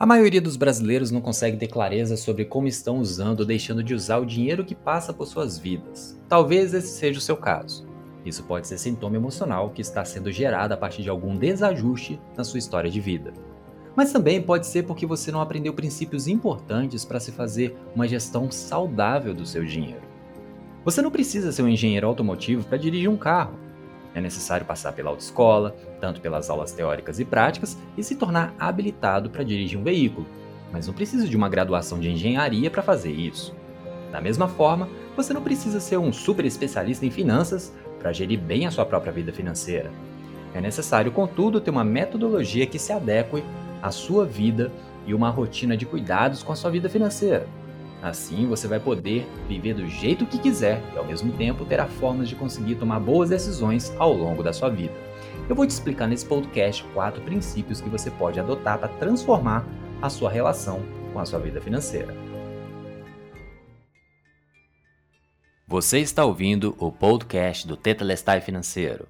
A maioria dos brasileiros não consegue ter clareza sobre como estão usando ou deixando de usar o dinheiro que passa por suas vidas. Talvez esse seja o seu caso. Isso pode ser sintoma emocional que está sendo gerado a partir de algum desajuste na sua história de vida. Mas também pode ser porque você não aprendeu princípios importantes para se fazer uma gestão saudável do seu dinheiro. Você não precisa ser um engenheiro automotivo para dirigir um carro. É necessário passar pela autoescola, tanto pelas aulas teóricas e práticas, e se tornar habilitado para dirigir um veículo, mas não precisa de uma graduação de engenharia para fazer isso. Da mesma forma, você não precisa ser um super especialista em finanças para gerir bem a sua própria vida financeira. É necessário, contudo, ter uma metodologia que se adeque à sua vida e uma rotina de cuidados com a sua vida financeira. Assim, você vai poder viver do jeito que quiser e, ao mesmo tempo, terá formas de conseguir tomar boas decisões ao longo da sua vida. Eu vou te explicar nesse podcast quatro princípios que você pode adotar para transformar a sua relação com a sua vida financeira. Você está ouvindo o podcast do Tetelestai Financeiro.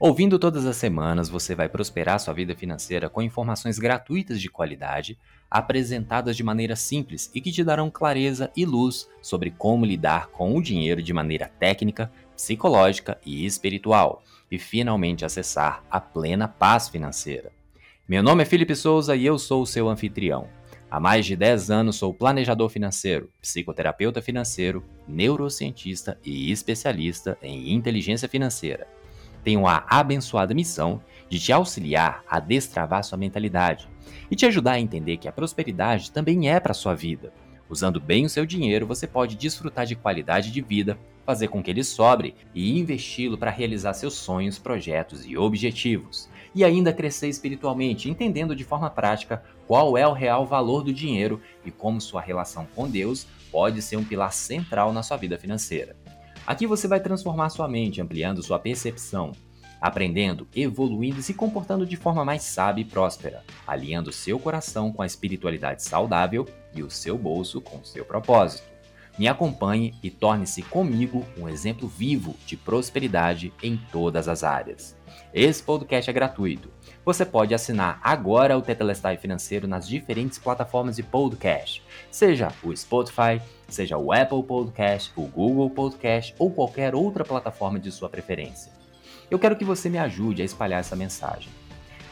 Ouvindo todas as semanas, você vai prosperar sua vida financeira com informações gratuitas de qualidade, apresentadas de maneira simples e que te darão clareza e luz sobre como lidar com o dinheiro de maneira técnica, psicológica e espiritual, e finalmente acessar a plena paz financeira. Meu nome é Felipe Souza e eu sou o seu anfitrião. Há mais de 10 anos sou planejador financeiro, psicoterapeuta financeiro, neurocientista e especialista em inteligência financeira tenho a abençoada missão de te auxiliar a destravar sua mentalidade e te ajudar a entender que a prosperidade também é para sua vida. Usando bem o seu dinheiro, você pode desfrutar de qualidade de vida, fazer com que ele sobre e investi-lo para realizar seus sonhos, projetos e objetivos. E ainda crescer espiritualmente, entendendo de forma prática qual é o real valor do dinheiro e como sua relação com Deus pode ser um pilar central na sua vida financeira. Aqui você vai transformar sua mente, ampliando sua percepção, aprendendo, evoluindo e se comportando de forma mais sábia e próspera, alinhando seu coração com a espiritualidade saudável e o seu bolso com o seu propósito. Me acompanhe e torne-se comigo um exemplo vivo de prosperidade em todas as áreas. Esse podcast é gratuito. Você pode assinar agora o Tetelestai Financeiro nas diferentes plataformas de podcast, seja o Spotify, seja o Apple Podcast, o Google Podcast ou qualquer outra plataforma de sua preferência. Eu quero que você me ajude a espalhar essa mensagem.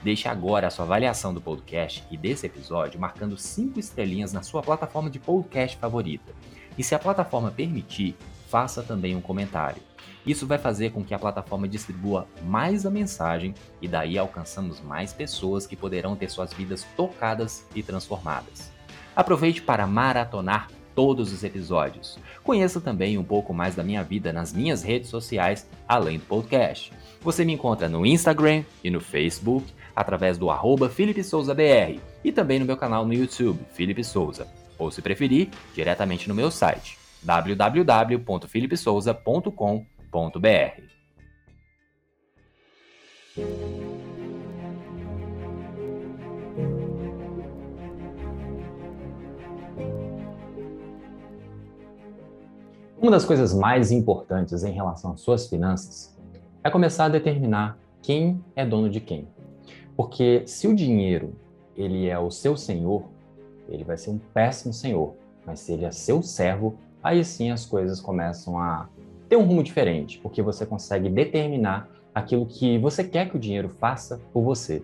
Deixe agora a sua avaliação do podcast e desse episódio marcando 5 estrelinhas na sua plataforma de podcast favorita. E se a plataforma permitir, faça também um comentário. Isso vai fazer com que a plataforma distribua mais a mensagem e daí alcançamos mais pessoas que poderão ter suas vidas tocadas e transformadas. Aproveite para maratonar todos os episódios. Conheça também um pouco mais da minha vida nas minhas redes sociais, além do podcast. Você me encontra no Instagram e no Facebook através do arroba FelipeSouzaBR e também no meu canal no YouTube, Felipe Souza, ou se preferir, diretamente no meu site www.filipesouza.com.br. Uma das coisas mais importantes em relação às suas finanças é começar a determinar quem é dono de quem. Porque se o dinheiro ele é o seu senhor, ele vai ser um péssimo senhor. Mas se ele é seu servo, aí sim as coisas começam a ter um rumo diferente, porque você consegue determinar aquilo que você quer que o dinheiro faça por você.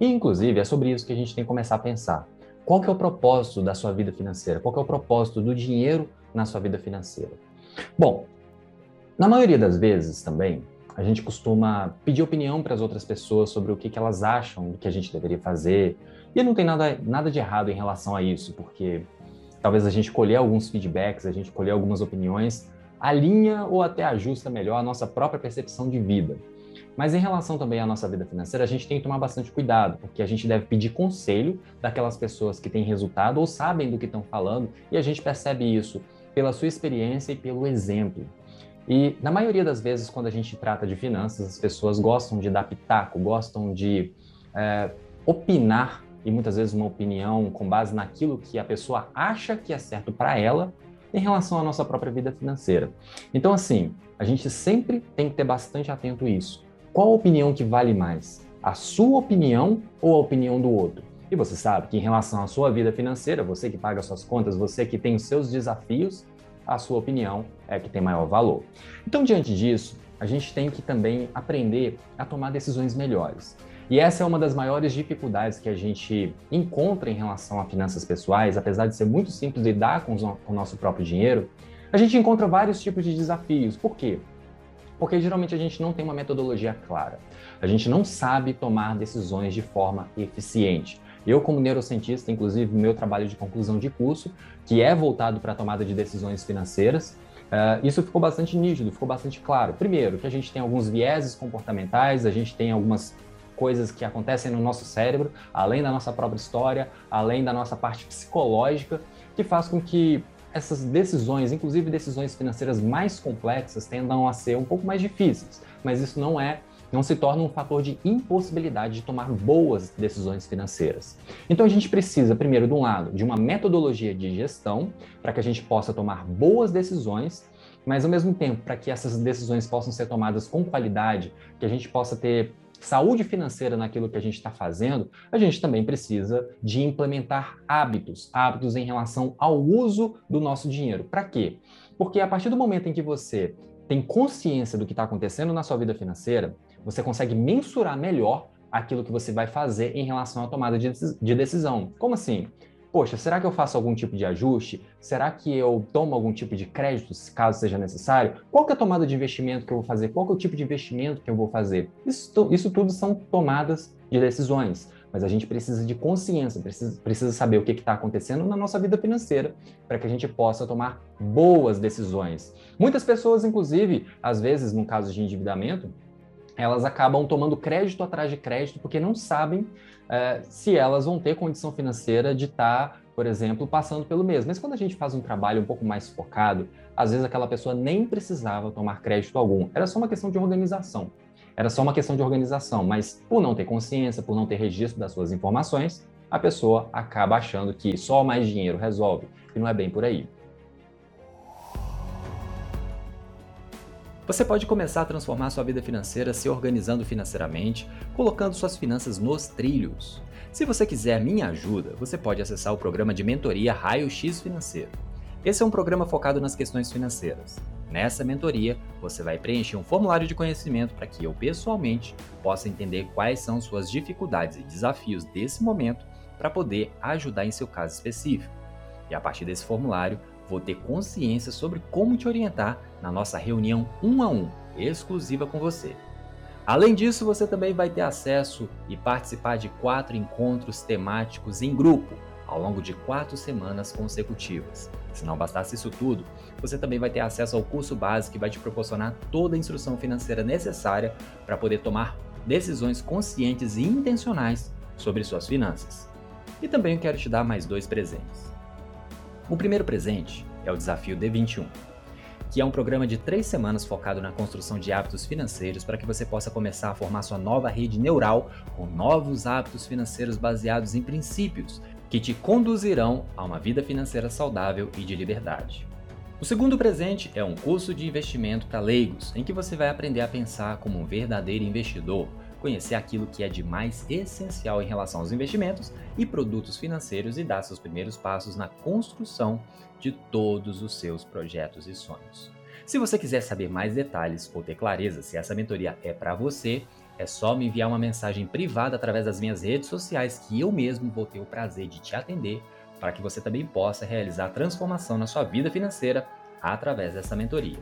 E inclusive é sobre isso que a gente tem que começar a pensar. Qual que é o propósito da sua vida financeira? Qual que é o propósito do dinheiro na sua vida financeira? Bom, na maioria das vezes também, a gente costuma pedir opinião para as outras pessoas sobre o que, que elas acham do que a gente deveria fazer. E não tem nada, nada de errado em relação a isso, porque talvez a gente colher alguns feedbacks, a gente colher algumas opiniões, alinha ou até ajusta melhor a nossa própria percepção de vida. Mas em relação também à nossa vida financeira, a gente tem que tomar bastante cuidado, porque a gente deve pedir conselho daquelas pessoas que têm resultado ou sabem do que estão falando, e a gente percebe isso pela sua experiência e pelo exemplo. E na maioria das vezes, quando a gente trata de finanças, as pessoas gostam de dar pitaco, gostam de é, opinar, e muitas vezes uma opinião com base naquilo que a pessoa acha que é certo para ela em relação à nossa própria vida financeira. Então, assim, a gente sempre tem que ter bastante atento isso. Qual a opinião que vale mais? A sua opinião ou a opinião do outro? E você sabe que em relação à sua vida financeira, você que paga suas contas, você que tem os seus desafios, a sua opinião é que tem maior valor. Então, diante disso, a gente tem que também aprender a tomar decisões melhores. E essa é uma das maiores dificuldades que a gente encontra em relação a finanças pessoais, apesar de ser muito simples lidar com o nosso próprio dinheiro, a gente encontra vários tipos de desafios. Por quê? Porque geralmente a gente não tem uma metodologia clara. A gente não sabe tomar decisões de forma eficiente. Eu, como neurocientista, inclusive, meu trabalho de conclusão de curso, que é voltado para a tomada de decisões financeiras, uh, isso ficou bastante nítido, ficou bastante claro. Primeiro, que a gente tem alguns vieses comportamentais, a gente tem algumas coisas que acontecem no nosso cérebro, além da nossa própria história, além da nossa parte psicológica, que faz com que essas decisões, inclusive decisões financeiras mais complexas, tendam a ser um pouco mais difíceis. Mas isso não é não se torna um fator de impossibilidade de tomar boas decisões financeiras. Então a gente precisa, primeiro, de um lado, de uma metodologia de gestão para que a gente possa tomar boas decisões, mas ao mesmo tempo, para que essas decisões possam ser tomadas com qualidade, que a gente possa ter saúde financeira naquilo que a gente está fazendo, a gente também precisa de implementar hábitos, hábitos em relação ao uso do nosso dinheiro. Para quê? Porque a partir do momento em que você tem consciência do que está acontecendo na sua vida financeira, você consegue mensurar melhor aquilo que você vai fazer em relação à tomada de decisão. Como assim? poxa, será que eu faço algum tipo de ajuste? Será que eu tomo algum tipo de crédito, caso seja necessário? Qual é a tomada de investimento que eu vou fazer? Qual é o tipo de investimento que eu vou fazer? Isso, isso tudo são tomadas de decisões, mas a gente precisa de consciência, precisa, precisa saber o que está acontecendo na nossa vida financeira para que a gente possa tomar boas decisões. Muitas pessoas, inclusive, às vezes, no caso de endividamento, elas acabam tomando crédito atrás de crédito porque não sabem uh, se elas vão ter condição financeira de estar, tá, por exemplo, passando pelo mesmo. Mas quando a gente faz um trabalho um pouco mais focado, às vezes aquela pessoa nem precisava tomar crédito algum. Era só uma questão de organização. Era só uma questão de organização, mas por não ter consciência, por não ter registro das suas informações, a pessoa acaba achando que só mais dinheiro resolve, e não é bem por aí. Você pode começar a transformar sua vida financeira se organizando financeiramente, colocando suas finanças nos trilhos. Se você quiser minha ajuda, você pode acessar o programa de mentoria Raio X Financeiro. Esse é um programa focado nas questões financeiras. Nessa mentoria, você vai preencher um formulário de conhecimento para que eu pessoalmente possa entender quais são suas dificuldades e desafios desse momento para poder ajudar em seu caso específico. E a partir desse formulário, vou ter consciência sobre como te orientar na nossa reunião um a um, exclusiva com você. Além disso, você também vai ter acesso e participar de quatro encontros temáticos em grupo ao longo de quatro semanas consecutivas. Se não bastasse isso tudo, você também vai ter acesso ao curso base que vai te proporcionar toda a instrução financeira necessária para poder tomar decisões conscientes e intencionais sobre suas finanças. E também quero te dar mais dois presentes. O primeiro presente é o Desafio D21, que é um programa de três semanas focado na construção de hábitos financeiros para que você possa começar a formar sua nova rede neural com novos hábitos financeiros baseados em princípios que te conduzirão a uma vida financeira saudável e de liberdade. O segundo presente é um curso de investimento para leigos, em que você vai aprender a pensar como um verdadeiro investidor conhecer aquilo que é de mais essencial em relação aos investimentos e produtos financeiros e dar seus primeiros passos na construção de todos os seus projetos e sonhos. Se você quiser saber mais detalhes ou ter clareza se essa mentoria é para você, é só me enviar uma mensagem privada através das minhas redes sociais que eu mesmo vou ter o prazer de te atender para que você também possa realizar a transformação na sua vida financeira através dessa mentoria.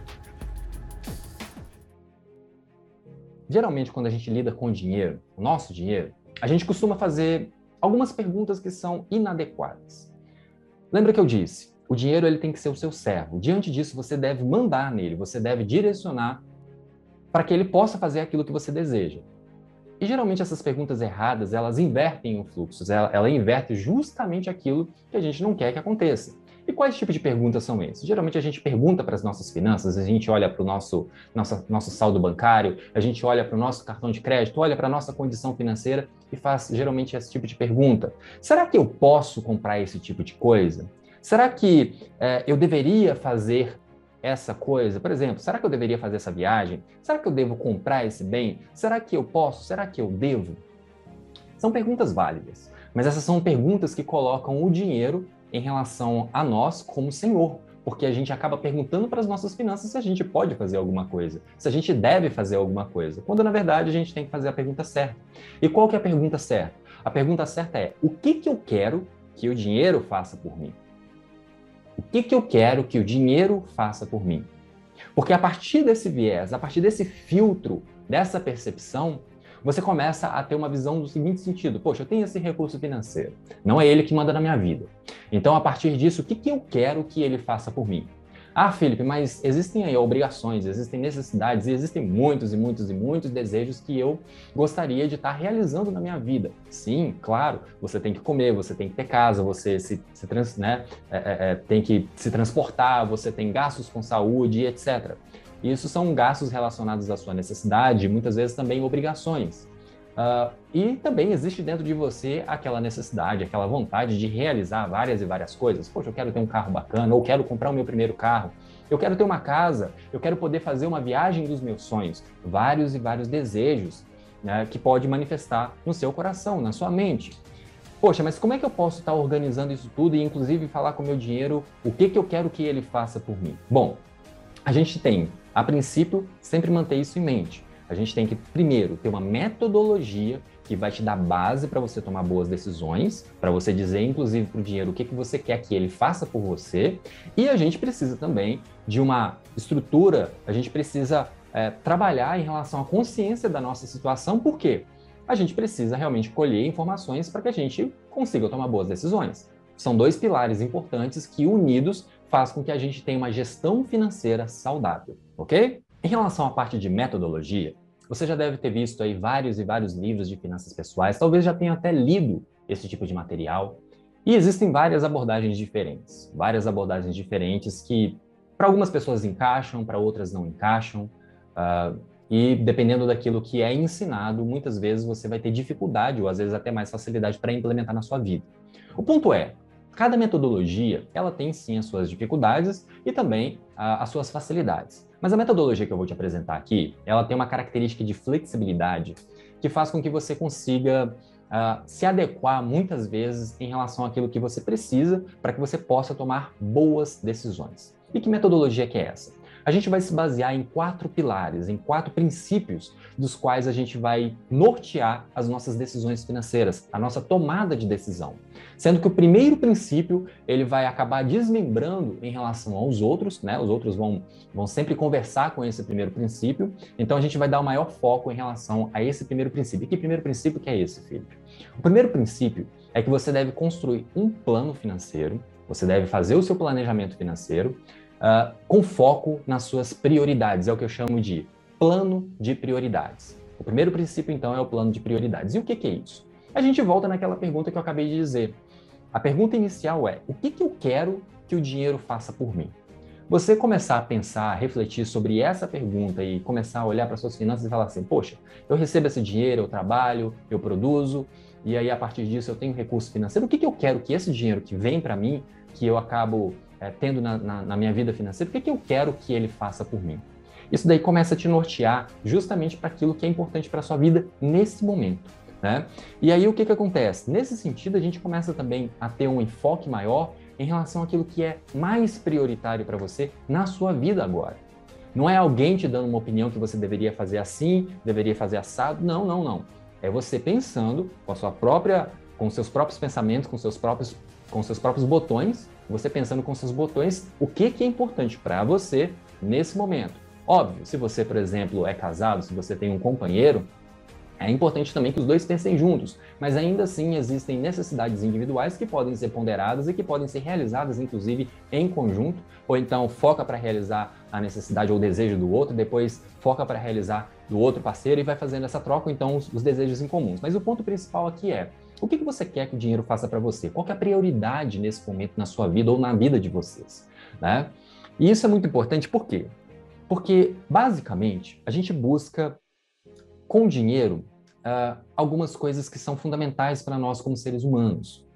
Geralmente, quando a gente lida com dinheiro, o nosso dinheiro, a gente costuma fazer algumas perguntas que são inadequadas. Lembra que eu disse? O dinheiro ele tem que ser o seu servo. Diante disso, você deve mandar nele, você deve direcionar para que ele possa fazer aquilo que você deseja. E geralmente essas perguntas erradas, elas invertem o fluxo, ela, ela inverte justamente aquilo que a gente não quer que aconteça. E quais tipos de perguntas são esses? Geralmente a gente pergunta para as nossas finanças, a gente olha para o nosso, nosso, saldo bancário, a gente olha para o nosso cartão de crédito, olha para a nossa condição financeira e faz geralmente esse tipo de pergunta. Será que eu posso comprar esse tipo de coisa? Será que é, eu deveria fazer essa coisa? Por exemplo, será que eu deveria fazer essa viagem? Será que eu devo comprar esse bem? Será que eu posso? Será que eu devo? São perguntas válidas. Mas essas são perguntas que colocam o dinheiro em relação a nós como senhor, porque a gente acaba perguntando para as nossas finanças se a gente pode fazer alguma coisa, se a gente deve fazer alguma coisa, quando na verdade a gente tem que fazer a pergunta certa. E qual que é a pergunta certa? A pergunta certa é: o que, que eu quero que o dinheiro faça por mim? O que, que eu quero que o dinheiro faça por mim? Porque a partir desse viés, a partir desse filtro, dessa percepção, você começa a ter uma visão do seguinte sentido: poxa, eu tenho esse recurso financeiro, não é ele que manda na minha vida. Então, a partir disso, o que, que eu quero que ele faça por mim? Ah, Felipe, mas existem aí obrigações, existem necessidades e existem muitos e muitos e muitos desejos que eu gostaria de estar realizando na minha vida. Sim, claro, você tem que comer, você tem que ter casa, você se, se trans, né, é, é, é tem que se transportar, você tem gastos com saúde, etc. Isso são gastos relacionados à sua necessidade, muitas vezes também obrigações. Uh, e também existe dentro de você aquela necessidade, aquela vontade de realizar várias e várias coisas. Poxa, eu quero ter um carro bacana, ou quero comprar o meu primeiro carro, eu quero ter uma casa, eu quero poder fazer uma viagem dos meus sonhos. Vários e vários desejos né, que pode manifestar no seu coração, na sua mente. Poxa, mas como é que eu posso estar organizando isso tudo e, inclusive, falar com o meu dinheiro o que, que eu quero que ele faça por mim? Bom, a gente tem, a princípio, sempre manter isso em mente. A gente tem que, primeiro, ter uma metodologia que vai te dar base para você tomar boas decisões, para você dizer, inclusive, para o dinheiro o que, que você quer que ele faça por você. E a gente precisa também de uma estrutura, a gente precisa é, trabalhar em relação à consciência da nossa situação, por quê? A gente precisa realmente colher informações para que a gente consiga tomar boas decisões. São dois pilares importantes que, unidos, faz com que a gente tenha uma gestão financeira saudável, ok? Em relação à parte de metodologia, você já deve ter visto aí vários e vários livros de finanças pessoais, talvez já tenha até lido esse tipo de material. E existem várias abordagens diferentes, várias abordagens diferentes que para algumas pessoas encaixam, para outras não encaixam. Uh, e dependendo daquilo que é ensinado, muitas vezes você vai ter dificuldade ou às vezes até mais facilidade para implementar na sua vida. O ponto é, Cada metodologia, ela tem sim as suas dificuldades e também ah, as suas facilidades. Mas a metodologia que eu vou te apresentar aqui, ela tem uma característica de flexibilidade que faz com que você consiga uh, se adequar muitas vezes em relação àquilo que você precisa para que você possa tomar boas decisões. E que metodologia que é essa? A gente vai se basear em quatro pilares, em quatro princípios dos quais a gente vai nortear as nossas decisões financeiras, a nossa tomada de decisão. Sendo que o primeiro princípio, ele vai acabar desmembrando em relação aos outros, né? Os outros vão, vão sempre conversar com esse primeiro princípio. Então a gente vai dar o maior foco em relação a esse primeiro princípio. E que primeiro princípio que é esse, Felipe? O primeiro princípio é que você deve construir um plano financeiro, você deve fazer o seu planejamento financeiro, uh, com foco nas suas prioridades. É o que eu chamo de plano de prioridades. O primeiro princípio, então, é o plano de prioridades. E o que, que é isso? A gente volta naquela pergunta que eu acabei de dizer. A pergunta inicial é: o que, que eu quero que o dinheiro faça por mim? Você começar a pensar, a refletir sobre essa pergunta e começar a olhar para suas finanças e falar assim: poxa, eu recebo esse dinheiro, eu trabalho, eu produzo, e aí a partir disso eu tenho recurso financeiro. O que, que eu quero que esse dinheiro que vem para mim, que eu acabo é, tendo na, na, na, minha vida financeira, o que, que eu quero que ele faça por mim? Isso daí começa a te nortear justamente para aquilo que é importante para a sua vida nesse momento. Né? E aí o que, que acontece? Nesse sentido, a gente começa também a ter um enfoque maior em relação àquilo que é mais prioritário para você na sua vida agora. Não é alguém te dando uma opinião que você deveria fazer assim, deveria fazer assado. Não, não, não. É você pensando com a sua própria, com seus próprios pensamentos, com seus próprios, com seus próprios botões, você pensando com seus botões o que, que é importante para você nesse momento. Óbvio, se você, por exemplo, é casado, se você tem um companheiro, é importante também que os dois pensem juntos, mas ainda assim existem necessidades individuais que podem ser ponderadas e que podem ser realizadas, inclusive, em conjunto, ou então foca para realizar a necessidade ou desejo do outro, depois foca para realizar do outro parceiro e vai fazendo essa troca, então, os, os desejos em comuns. Mas o ponto principal aqui é, o que, que você quer que o dinheiro faça para você? Qual é a prioridade nesse momento na sua vida ou na vida de vocês? Né? E isso é muito importante, por quê? Porque, basicamente, a gente busca com dinheiro uh, algumas coisas que são fundamentais para nós como seres humanos.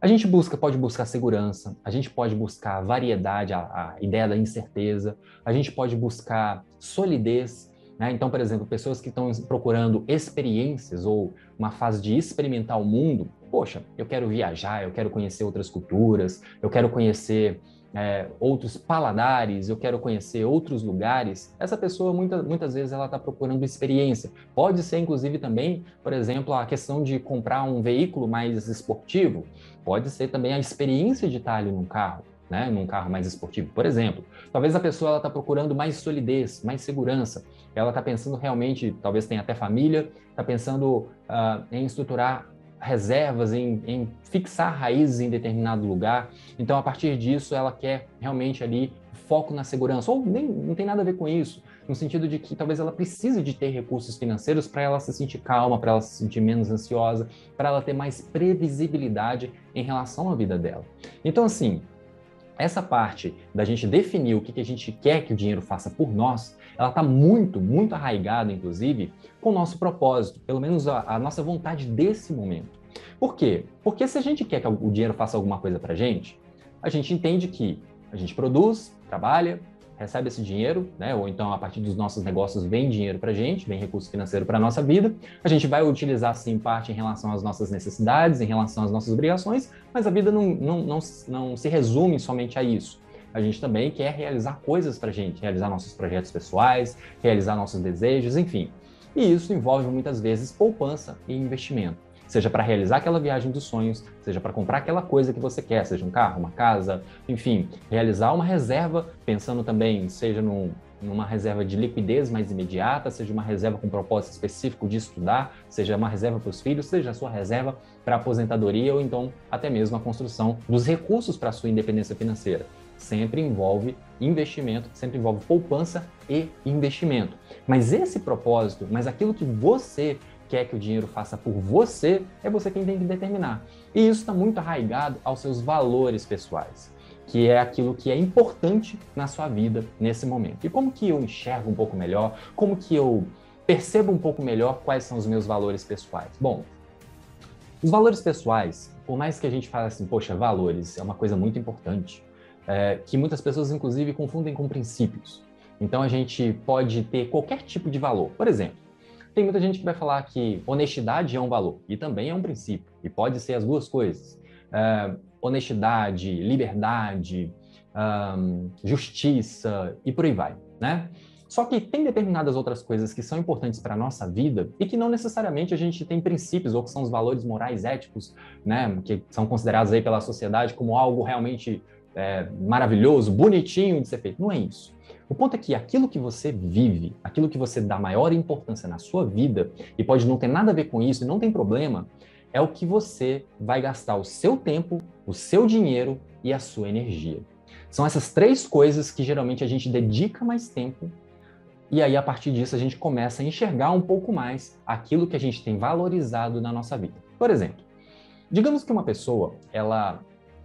A gente busca, pode buscar segurança, a gente pode buscar variedade, a, a ideia da incerteza, a gente pode buscar solidez, Né? Então, por exemplo, pessoas que estão procurando experiências ou uma fase de experimentar o mundo, poxa, eu quero viajar, eu quero conhecer outras culturas, eu quero conhecer é, outros paladares, eu quero conhecer outros lugares, essa pessoa muita, muitas vezes ela está procurando experiência. Pode ser, inclusive, também, por exemplo, a questão de comprar um veículo mais esportivo, pode ser também a experiência de estar ali num carro. Né, num carro mais esportivo, por exemplo. Talvez a pessoa está procurando mais solidez, mais segurança. Ela está pensando realmente, talvez tenha até família, está pensando uh, em estruturar reservas, em, em, fixar raízes em determinado lugar. Então, a partir disso, ela quer realmente ali foco na segurança, ou nem não tem nada a ver com isso, no sentido de que talvez ela precise de ter recursos financeiros para ela se sentir calma, para ela se sentir menos ansiosa, para ela ter mais previsibilidade em relação à vida dela. Então, assim, essa parte da gente definir o que, que a gente quer que o dinheiro faça por nós, ela está muito, muito arraigada, inclusive, com o nosso propósito, pelo menos a, a, nossa vontade desse momento. Por quê? Porque se a gente quer que o dinheiro faça alguma coisa para a gente, a gente entende que a gente produz, trabalha, recebe esse dinheiro, né? ou então a partir dos nossos negócios vem dinheiro para a gente, vem recurso financeiro para a nossa vida. A gente vai utilizar, sim, parte em relação às nossas necessidades, em relação às nossas obrigações, mas a vida não, não, não, não se resume somente a isso. A gente também quer realizar coisas para a gente, realizar nossos projetos pessoais, realizar nossos desejos, enfim. E isso envolve muitas vezes poupança e investimento seja para realizar aquela viagem dos sonhos, seja para comprar aquela coisa que você quer, seja um carro, uma casa, enfim, realizar uma reserva, pensando também, seja num, numa reserva de liquidez mais imediata, seja uma reserva com propósito específico de estudar, seja uma reserva para os filhos, seja a sua reserva para aposentadoria ou então até mesmo a construção dos recursos para a sua independência financeira. Sempre envolve investimento, sempre envolve poupança e investimento. Mas esse propósito, mas aquilo que você quer que o dinheiro faça por você, é você quem tem que determinar. E isso está muito arraigado aos seus valores pessoais, que é aquilo que é importante na sua vida nesse momento. E como que eu enxergo um pouco melhor? Como que eu percebo um pouco melhor quais são os meus valores pessoais? Bom, os valores pessoais, por mais que a gente fale assim, poxa, valores é uma coisa muito importante, é, que muitas pessoas inclusive confundem com princípios. Então a gente pode ter qualquer tipo de valor. Por exemplo, tem muita gente que vai falar que honestidade é um valor e também é um princípio, e pode ser as duas coisas. Uh, honestidade, liberdade, um, justiça e por aí vai, né? Só que tem determinadas outras coisas que são importantes para a nossa vida e que não necessariamente a gente tem princípios ou que são os valores morais éticos, né? Que são considerados aí pela sociedade como algo realmente é, maravilhoso, bonitinho de ser feito. Não é isso. O ponto é que aquilo que você vive, aquilo que você dá maior importância na sua vida, e pode não ter nada a ver com isso, não tem problema, é o que você vai gastar o seu tempo, o seu dinheiro e a sua energia. São essas três coisas que geralmente a gente dedica mais tempo, e aí a partir disso a gente começa a enxergar um pouco mais aquilo que a gente tem valorizado na nossa vida. Por exemplo, digamos que uma pessoa, ela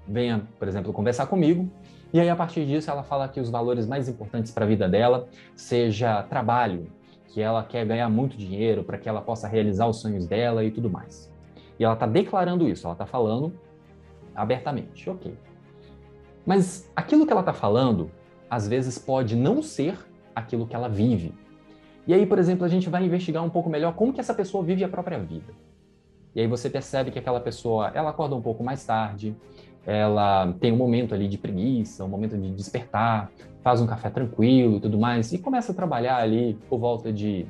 venha, por exemplo, conversar comigo e aí, a partir disso, ela fala que os valores mais importantes para a vida dela seja trabalho, que ela quer ganhar muito dinheiro para que ela possa realizar os sonhos dela e tudo mais. E ela está declarando isso, ela está falando abertamente, ok. Mas aquilo que ela está falando, às vezes pode não ser aquilo que ela vive. E aí, por exemplo, a gente vai investigar um pouco melhor como que essa pessoa vive a própria vida. E aí você percebe que aquela pessoa, ela acorda um pouco mais tarde, ela tem um momento ali de preguiça, um momento de despertar, faz um café tranquilo e tudo mais, e começa a trabalhar ali por volta de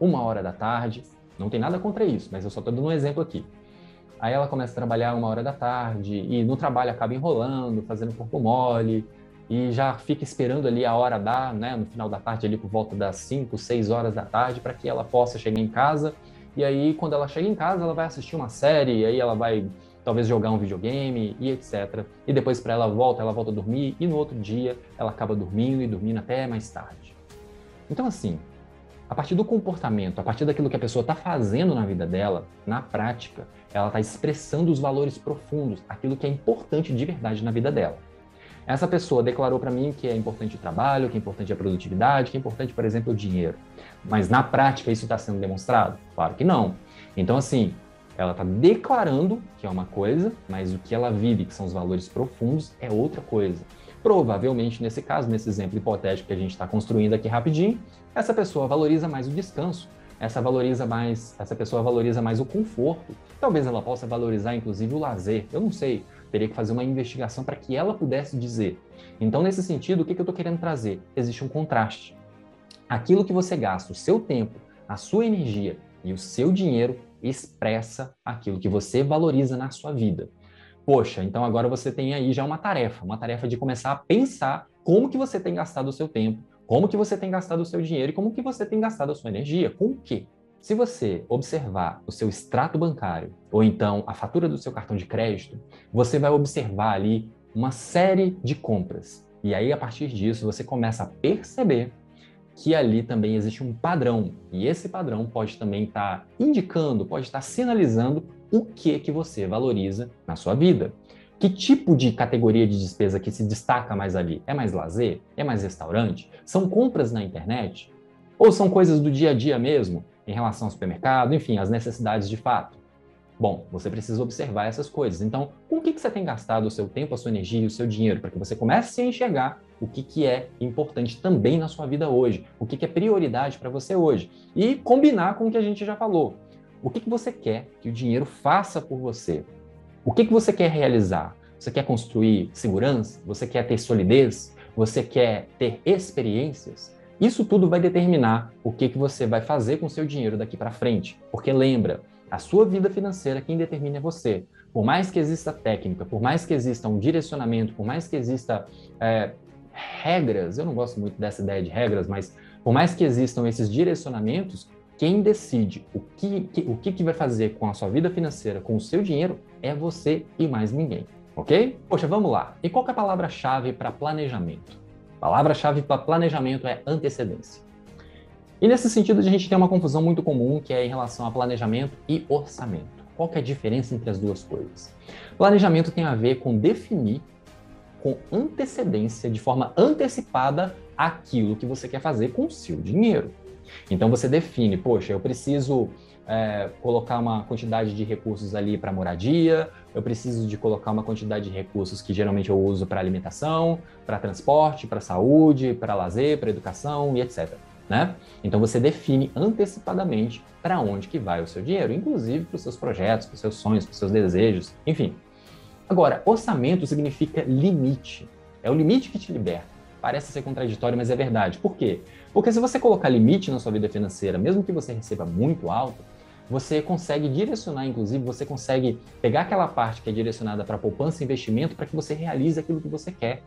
uma hora da tarde. Não tem nada contra isso, mas eu só estou dando um exemplo aqui. Aí ela começa a trabalhar uma hora da tarde e no trabalho acaba enrolando, fazendo corpo mole e já fica esperando ali a hora dar, né, no final da tarde ali por volta das 5, 6 horas da tarde para que ela possa chegar em casa. E aí quando ela chega em casa, ela vai assistir uma série, aí ela vai talvez jogar um videogame e etc. E depois para ela volta, ela volta a dormir e no outro dia ela acaba dormindo e dormindo até mais tarde. Então assim, a partir do comportamento, a partir daquilo que a pessoa está fazendo na vida dela, na prática, ela está expressando os valores profundos, aquilo que é importante de verdade na vida dela. Essa pessoa declarou para mim que é importante o trabalho, que é importante a produtividade, que é importante, por exemplo, o dinheiro. Mas na prática isso está sendo demonstrado? Claro que não. Então, assim, ela está declarando que é uma coisa, mas o que ela vive, que são os valores profundos, é outra coisa. Provavelmente, nesse caso, nesse exemplo hipotético que a gente está construindo aqui rapidinho, essa pessoa valoriza mais o descanso, essa valoriza mais, essa pessoa valoriza mais o conforto. Talvez ela possa valorizar inclusive o lazer. Eu não sei, teria que fazer uma investigação para que ela pudesse dizer. Então, nesse sentido, o que, que eu estou querendo trazer? Existe um contraste. Aquilo que você gasta, o seu tempo, a sua energia e o seu dinheiro expressa aquilo que você valoriza na sua vida. Poxa, então agora você tem aí já uma tarefa, uma tarefa de começar a pensar como que você tem gastado o seu tempo, como que você tem gastado o seu dinheiro e como que você tem gastado a sua energia, com o quê? Se você observar o seu extrato bancário ou então a fatura do seu cartão de crédito, você vai observar ali uma série de compras. E aí, a partir disso, você começa a perceber que ali também existe um padrão. E esse padrão pode também estar tá indicando, pode estar tá sinalizando o que que você valoriza na sua vida. Que tipo de categoria de despesa que se destaca mais ali? É mais lazer? É mais restaurante? São compras na internet? Ou são coisas do dia a dia mesmo, em relação ao supermercado, enfim, as necessidades de fato? Bom, você precisa observar essas coisas. Então, com o que, que você tem gastado o seu tempo, a sua energia e o seu dinheiro para que você comece a enxergar o que, que é importante também na sua vida hoje, o que, que é prioridade para você hoje e combinar com o que a gente já falou. O que, que você quer que o dinheiro faça por você? O que, que você quer realizar? Você quer construir segurança? Você quer ter solidez? Você quer ter experiências? Isso tudo vai determinar o que, que você vai fazer com seu dinheiro daqui para frente. Porque lembra, a sua vida financeira quem determina é você. Por mais que exista técnica, por mais que exista um direcionamento, por mais que exista é, regras, eu não gosto muito dessa ideia de regras, mas por mais que existam esses direcionamentos, quem decide o que, que, o que, que vai fazer com a sua vida financeira, com o seu dinheiro, é você e mais ninguém. Ok? Poxa, vamos lá. E qual é a palavra-chave para planejamento? Palavra-chave para planejamento é antecedência. E nesse sentido, a gente tem uma confusão muito comum que é em relação a planejamento e orçamento. Qual é a diferença entre as duas coisas? Planejamento tem a ver com definir com antecedência, de forma antecipada, aquilo que você quer fazer com o seu dinheiro. Então você define, poxa, eu preciso é, colocar uma quantidade de recursos ali para moradia, eu preciso de colocar uma quantidade de recursos que geralmente eu uso para alimentação, para transporte, para saúde, para lazer, para educação e etc. Né? Então você define antecipadamente para onde que vai o seu dinheiro, inclusive para os seus projetos, para os seus sonhos, para os seus desejos, enfim. Agora, orçamento significa limite. É o limite que te liberta. Parece ser contraditório, mas é verdade. Por quê? Porque se você colocar limite na sua vida financeira, mesmo que você receba muito alto, você consegue direcionar, inclusive, você consegue pegar aquela parte que é direcionada para poupança e investimento para que você realize aquilo que você quer,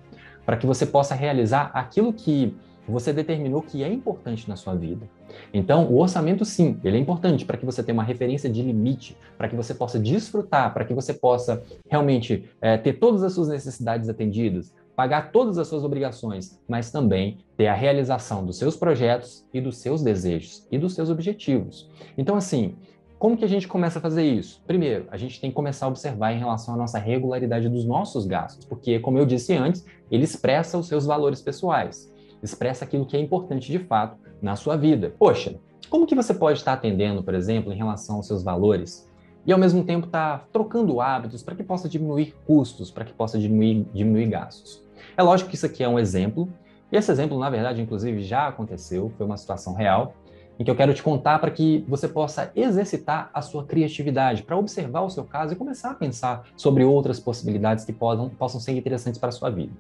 para que você possa realizar aquilo que você determinou que é importante na sua vida. Então, o orçamento, sim, ele é importante para que você tenha uma referência de limite, para que você possa desfrutar, para que você possa realmente é, ter todas as suas necessidades atendidas, pagar todas as suas obrigações, mas também ter a realização dos seus projetos e dos seus desejos e dos seus objetivos. Então, assim, como que a gente começa a fazer isso? Primeiro, a gente tem que começar a observar em relação à nossa regularidade dos nossos gastos, porque, como eu disse antes, ele expressa os seus valores pessoais, expressa aquilo que é importante de fato na sua vida. Poxa, como que você pode estar atendendo, por exemplo, em relação aos seus valores e ao mesmo tempo estar trocando hábitos para que possa diminuir custos, para que possa diminuir, diminuir gastos? É lógico que isso aqui é um exemplo, e esse exemplo, na verdade, inclusive, já aconteceu, foi uma situação real, em que eu quero te contar para que você possa exercitar a sua criatividade, para observar o seu caso e começar a pensar sobre outras possibilidades que podam, possam ser interessantes para a sua vida.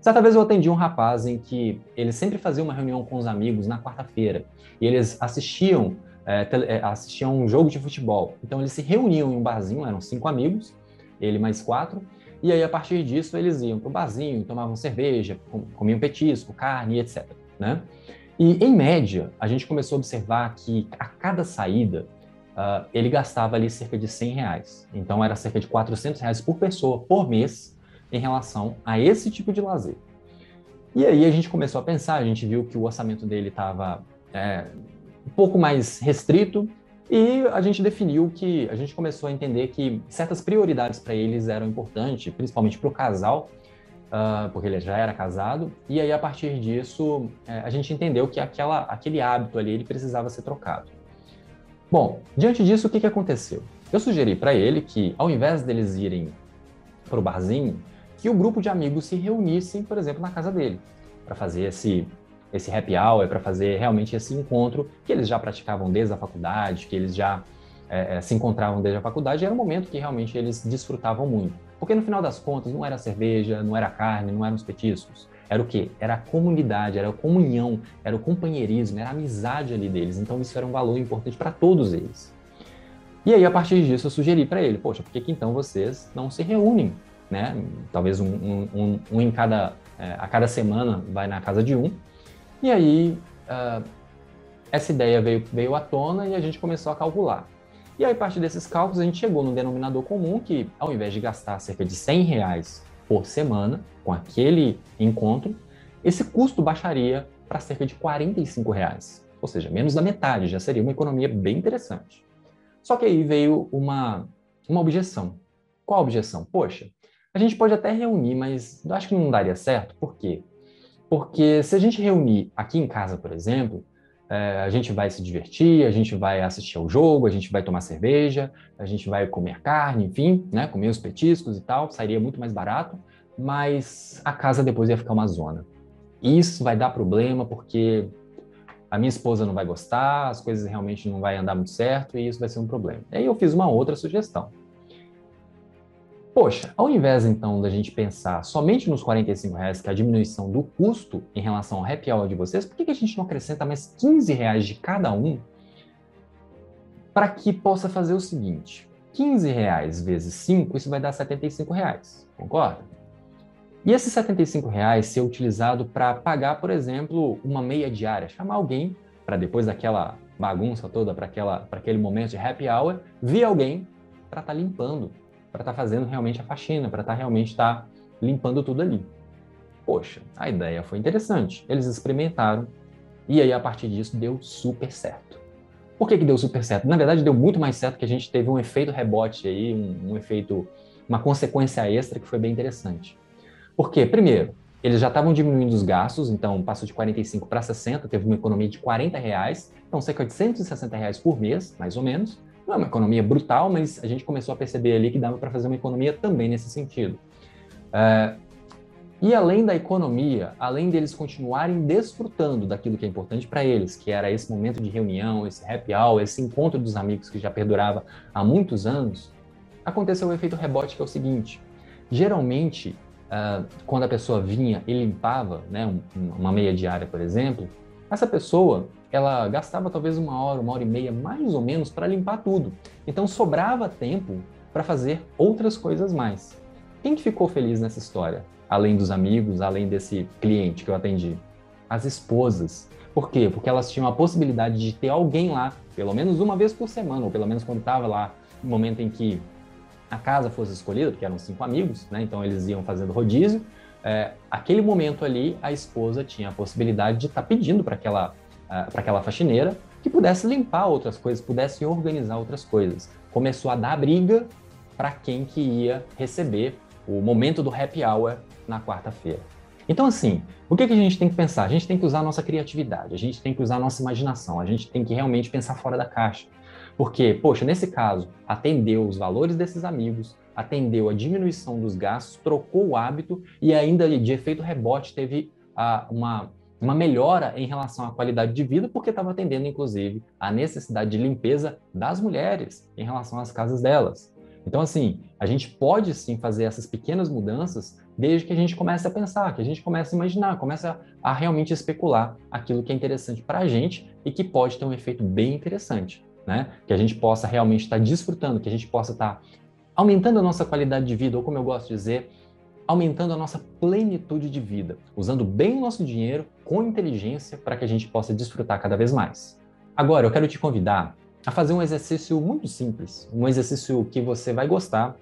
Certa vez eu atendi um rapaz em que ele sempre fazia uma reunião com os amigos na quarta-feira e eles assistiam, é, é, assistiam um jogo de futebol. Então eles se reuniam em um barzinho, eram cinco amigos, ele mais quatro, e aí, a partir disso, eles iam para o barzinho, tomavam cerveja, comiam petisco, carne, etc. Né? E, em média, a gente começou a observar que a cada saída, uh, ele gastava ali cerca de 100 reais. Então, era cerca de 400 reais por pessoa, por mês, em relação a esse tipo de lazer. E aí a gente começou a pensar, a gente viu que o orçamento dele estava é, um pouco mais restrito, e a gente definiu que a gente começou a entender que certas prioridades para eles eram importantes, principalmente para o casal, uh, porque ele já era casado. E aí a partir disso é, a gente entendeu que aquela, aquele hábito ali ele precisava ser trocado. Bom, diante disso o que, que aconteceu? Eu sugeri para ele que ao invés deles irem para o barzinho, que o grupo de amigos se reunissem, por exemplo, na casa dele, para fazer esse esse happy hour, para fazer realmente esse encontro que eles já praticavam desde a faculdade, que eles já é, é, se encontravam desde a faculdade, era um momento que realmente eles desfrutavam muito. Porque no final das contas não era cerveja, não era carne, não eram os petiscos. Era o quê? Era a comunidade, era a comunhão, era o companheirismo, era a amizade ali deles. Então isso era um valor importante para todos eles. E aí, a partir disso, eu sugeri para ele, poxa, por que, que então vocês não se reúnem? Né? Talvez um, um, um, em cada, é, a cada semana vai na casa de um. E aí, uh, essa ideia veio, veio à tona e a gente começou a calcular. E aí, a partir desses cálculos, a gente chegou no denominador comum que, ao invés de gastar cerca de 100 reais por semana com aquele encontro, esse custo baixaria para cerca de 45 reais. Ou seja, menos da metade, já seria uma economia bem interessante. Só que aí veio uma, uma objeção. Qual a objeção? Poxa, a gente pode até reunir, mas eu acho que não daria certo. Por quê? Porque se a gente reunir aqui em casa, por exemplo, é, a gente vai se divertir, a gente vai assistir ao jogo, a gente vai tomar cerveja, a gente vai comer carne, enfim, né, comer os petiscos e tal, sairia muito mais barato, mas a casa depois ia ficar uma zona. Isso vai dar problema porque a minha esposa não vai gostar, as coisas realmente não vai andar muito certo e isso vai ser um problema. E aí eu fiz uma outra sugestão. Poxa, ao invés então da gente pensar somente nos 45 reais, que é a diminuição do custo em relação ao happy hour de vocês, por que, que a gente não acrescenta mais 15 reais de cada um para que possa fazer o seguinte? 15 reais vezes 5, isso vai dar 75 reais, concorda? E esses 75 reais ser utilizado para pagar, por exemplo, uma meia diária, chamar alguém para depois daquela bagunça toda, para aquele momento de happy hour, vir alguém para estar tá limpando para estar tá fazendo realmente a faxina, para estar tá realmente estar tá limpando tudo ali. Poxa, a ideia foi interessante. Eles experimentaram e aí a partir disso deu super certo. Por que, que deu super certo? Na verdade, deu muito mais certo que a gente teve um efeito rebote aí, um, um efeito, uma consequência extra que foi bem interessante. Por quê? Primeiro, eles já estavam diminuindo os gastos, então passou de 45 para 60, teve uma economia de 40 reais, então cerca de 160 reais por mês, mais ou menos. Não é uma economia brutal, mas a gente começou a perceber ali que dava para fazer uma economia também nesse sentido. É, e além da economia, além deles continuarem desfrutando daquilo que é importante para eles, que era esse momento de reunião, esse happy hour, esse encontro dos amigos que já perdurava há muitos anos, aconteceu o efeito rebote, que é o seguinte: geralmente, uh, quando a pessoa vinha e limpava, né, uma meia diária, por exemplo, essa pessoa ela gastava talvez uma hora, uma hora e meia, mais ou menos, para limpar tudo. Então sobrava tempo para fazer outras coisas mais. Quem que ficou feliz nessa história? Além dos amigos, além desse cliente que eu atendi? As esposas. Por quê? Porque elas tinham a possibilidade de ter alguém lá, pelo menos uma vez por semana, ou pelo menos quando estava lá, no momento em que a casa fosse escolhida, porque eram cinco amigos, né? Então eles iam fazendo rodízio. É, aquele momento ali, a esposa tinha a possibilidade de estar tá pedindo para aquela para aquela faxineira que pudesse limpar outras coisas, pudesse organizar outras coisas. Começou a dar briga para quem que ia receber o momento do happy hour na quarta-feira. Então, assim, o que, que a gente tem que pensar? A gente tem que usar a nossa criatividade, a gente tem que usar a nossa imaginação, a gente tem que realmente pensar fora da caixa. Porque, poxa, nesse caso, atendeu os valores desses amigos, atendeu a diminuição dos gastos, trocou o hábito e ainda de efeito rebote teve a, uma uma melhora em relação à qualidade de vida, porque estava atendendo, inclusive, a necessidade de limpeza das mulheres em relação às casas delas. Então, assim, a gente pode sim fazer essas pequenas mudanças desde que a gente comece a pensar, que a gente comece a imaginar, comece a, a realmente especular aquilo que é interessante para a gente e que pode ter um efeito bem interessante, né? Que a gente possa realmente estar tá desfrutando, que a gente possa estar tá aumentando a nossa qualidade de vida, ou como eu gosto de dizer, aumentando a nossa plenitude de vida, usando bem o nosso dinheiro com inteligência para que a gente possa desfrutar cada vez mais. Agora, eu quero te convidar a fazer um exercício muito simples, um exercício que você vai gostar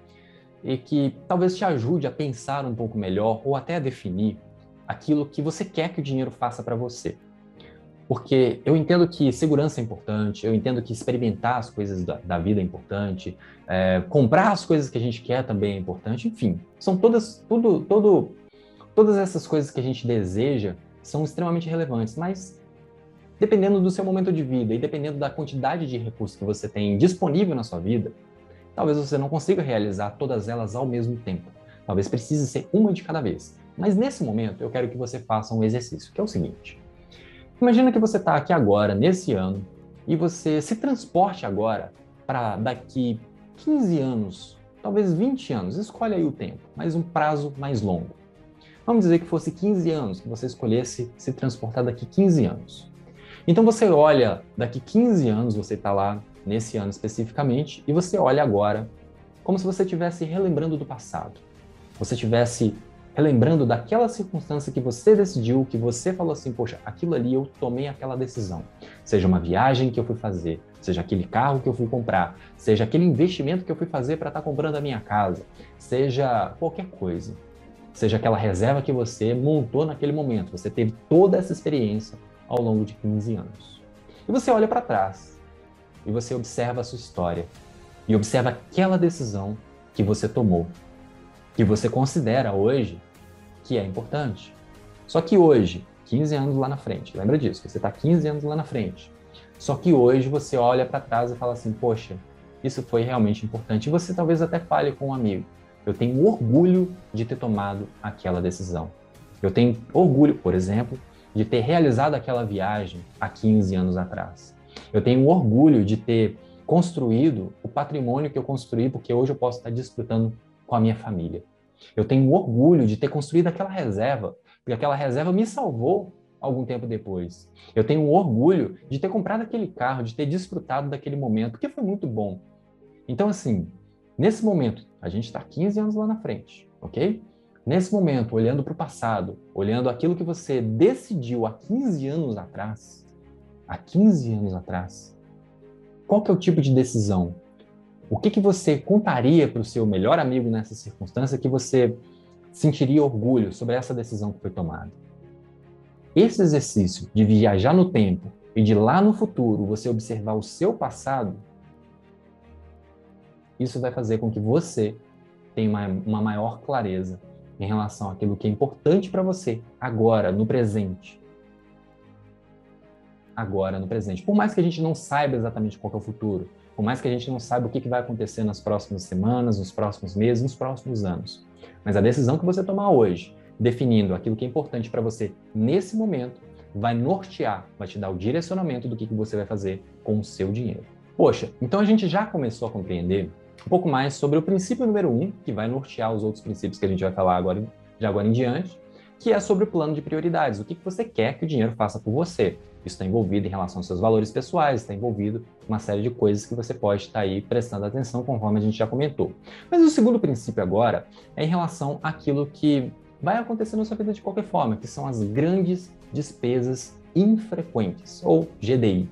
e que talvez te ajude a pensar um pouco melhor ou até a definir aquilo que você quer que o dinheiro faça para você. Porque eu entendo que segurança é importante, eu entendo que experimentar as coisas da, da vida é importante, é, comprar as coisas que a gente quer também é importante, enfim, são todas, tudo, todo, todas essas coisas que a gente deseja são extremamente relevantes, mas dependendo do seu momento de vida e dependendo da quantidade de recursos que você tem disponível na sua vida, talvez você não consiga realizar todas elas ao mesmo tempo. Talvez precise ser uma de cada vez. Mas nesse momento eu quero que você faça um exercício, que é o seguinte: Imagina que você está aqui agora, nesse ano, e você se transporte agora para daqui 15 anos, talvez 20 anos, escolhe aí o tempo, mas um prazo mais longo. Vamos dizer que fosse 15 anos, que você escolhesse se transportar daqui 15 anos. Então você olha, daqui 15 anos você está lá, nesse ano especificamente, e você olha agora como se você estivesse relembrando do passado. Você estivesse relembrando daquela circunstância que você decidiu, que você falou assim, poxa, aquilo ali eu tomei aquela decisão. Seja uma viagem que eu fui fazer, seja aquele carro que eu fui comprar, seja aquele investimento que eu fui fazer para estar tá comprando a minha casa, seja qualquer coisa. Seja aquela reserva que você montou naquele momento. Você teve toda essa experiência ao longo de 15 anos. E você olha para trás e você observa a sua história e observa aquela decisão que você tomou, que você considera hoje que é importante. Só que hoje, 15 anos lá na frente, lembra disso, você está 15 anos lá na frente. Só que hoje você olha para trás e fala assim: poxa, isso foi realmente importante. E você talvez até fale com um amigo: eu tenho orgulho de ter tomado aquela decisão. Eu tenho orgulho, por exemplo, de ter realizado aquela viagem há 15 anos atrás. Eu tenho orgulho de ter construído o patrimônio que eu construí, porque hoje eu posso estar desfrutando com a minha família. Eu tenho orgulho de ter construído aquela reserva, porque aquela reserva me salvou algum tempo depois. Eu tenho orgulho de ter comprado aquele carro, de ter desfrutado daquele momento, porque foi muito bom. Então, assim, nesse momento, a gente está 15 anos lá na frente, ok? Nesse momento, olhando para o passado, olhando aquilo que você decidiu há 15 anos atrás, há 15 anos atrás, qual que é o tipo de decisão o que, que você contaria para o seu melhor amigo nessa circunstância que você sentiria orgulho sobre essa decisão que foi tomada? Esse exercício de viajar no tempo e de lá no futuro você observar o seu passado, isso vai fazer com que você tenha uma, uma maior clareza em relação àquilo que é importante para você agora, no presente. Agora, no presente. Por mais que a gente não saiba exatamente qual é o futuro, por mais que a gente não saiba o que vai acontecer nas próximas semanas, nos próximos meses, nos próximos anos. Mas a decisão que você tomar hoje, definindo aquilo que é importante para você nesse momento, vai nortear, vai te dar o direcionamento do que, que você vai fazer com o seu dinheiro. Poxa, então a gente já começou a compreender um pouco mais sobre o princípio número um, que vai nortear os outros princípios que a gente vai falar agora, de agora em diante, que é sobre o plano de prioridades. O que, que você quer que o dinheiro faça por você? Isso está envolvido em relação aos seus valores pessoais, está envolvido uma série de coisas que você pode estar aí prestando atenção, conforme a gente já comentou. Mas o segundo princípio agora é em relação àquilo que vai acontecer na sua vida de qualquer forma, que são as grandes despesas infrequentes, ou GDI.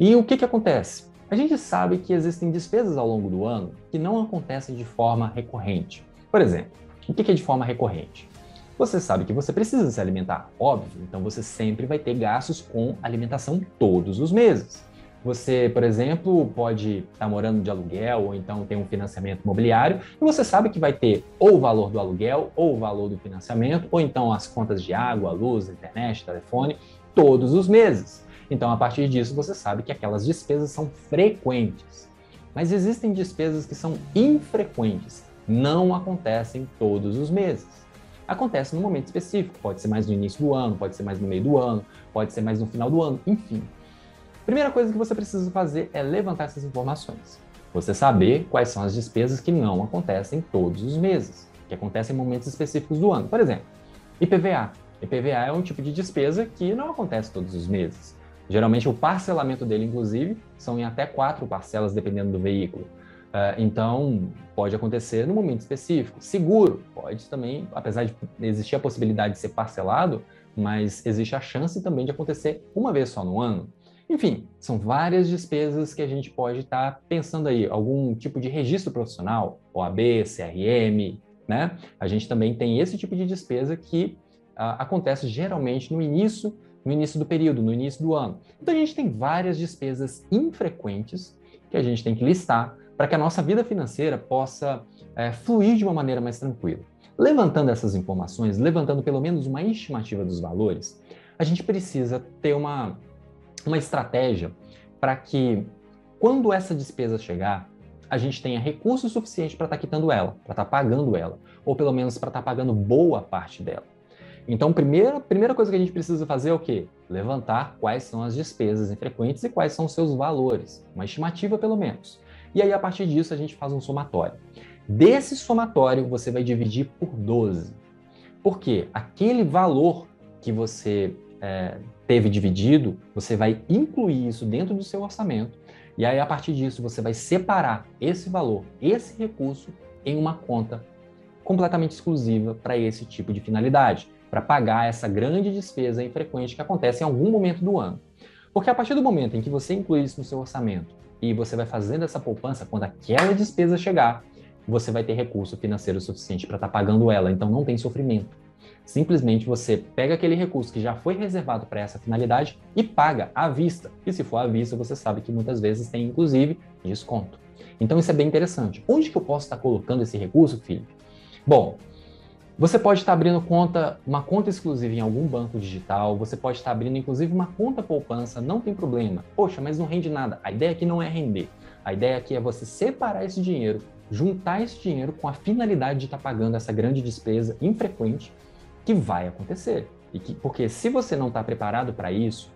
E o que, que acontece? A gente sabe que existem despesas ao longo do ano que não acontecem de forma recorrente. Por exemplo, o que é de forma recorrente? Você sabe que você precisa se alimentar, óbvio, então você sempre vai ter gastos com alimentação todos os meses. Você, por exemplo, pode estar tá morando de aluguel ou então tem um financiamento imobiliário e você sabe que vai ter ou o valor do aluguel ou o valor do financiamento ou então as contas de água, luz, internet, telefone todos os meses. Então, a partir disso, você sabe que aquelas despesas são frequentes. Mas existem despesas que são infrequentes, não acontecem todos os meses acontece num momento específico. Pode ser mais no início do ano, pode ser mais no meio do ano, pode ser mais no final do ano, enfim. Primeira coisa que você precisa fazer é levantar essas informações. Você saber quais são as despesas que não acontecem todos os meses, que acontecem em momentos específicos do ano. Por exemplo, IPVA. IPVA é um tipo de despesa que não acontece todos os meses. Geralmente o parcelamento dele, inclusive, são em até quatro parcelas, dependendo do veículo. Uh, então, pode acontecer no momento específico. Seguro, pode também, apesar de existir a possibilidade de ser parcelado, mas existe a chance também de acontecer uma vez só no ano. Enfim, são várias despesas que a gente pode estar tá pensando aí, algum tipo de registro profissional, OAB, CRM, né? A gente também tem esse tipo de despesa que uh, acontece geralmente no início, no início do período, no início do ano. Então a gente tem várias despesas infrequentes que a gente tem que listar para que a nossa vida financeira possa é, fluir de uma maneira mais tranquila. Levantando essas informações, levantando pelo menos uma estimativa dos valores, a gente precisa ter uma, uma estratégia para que, quando essa despesa chegar, a gente tenha recurso suficiente para estar tá quitando ela, para estar tá pagando ela, ou pelo menos para estar tá pagando boa parte dela. Então, primeira, primeira coisa que a gente precisa fazer é o quê? Levantar quais são as despesas infrequentes e quais são os seus valores, uma estimativa pelo menos. E aí, a partir disso, a gente faz um somatório. Desse somatório, você vai dividir por 12. Porque aquele valor que você é, teve dividido, você vai incluir isso dentro do seu orçamento. E aí, a partir disso, você vai separar esse valor, esse recurso, em uma conta completamente exclusiva para esse tipo de finalidade para pagar essa grande despesa infrequente que acontece em algum momento do ano. Porque a partir do momento em que você inclui isso no seu orçamento e você vai fazendo essa poupança, quando aquela despesa chegar, você vai ter recurso financeiro suficiente para estar tá pagando ela, então não tem sofrimento. Simplesmente você pega aquele recurso que já foi reservado para essa finalidade e paga à vista. E se for à vista, você sabe que muitas vezes tem inclusive desconto. Então isso é bem interessante. Onde que eu posso estar colocando esse recurso, Felipe? Bom, você pode estar abrindo conta, uma conta exclusiva em algum banco digital, você pode estar abrindo inclusive uma conta poupança, não tem problema. Poxa, mas não rende nada. A ideia aqui não é render. A ideia aqui é você separar esse dinheiro, juntar esse dinheiro com a finalidade de estar pagando essa grande despesa infrequente que vai acontecer. E que, porque se você não está preparado para isso,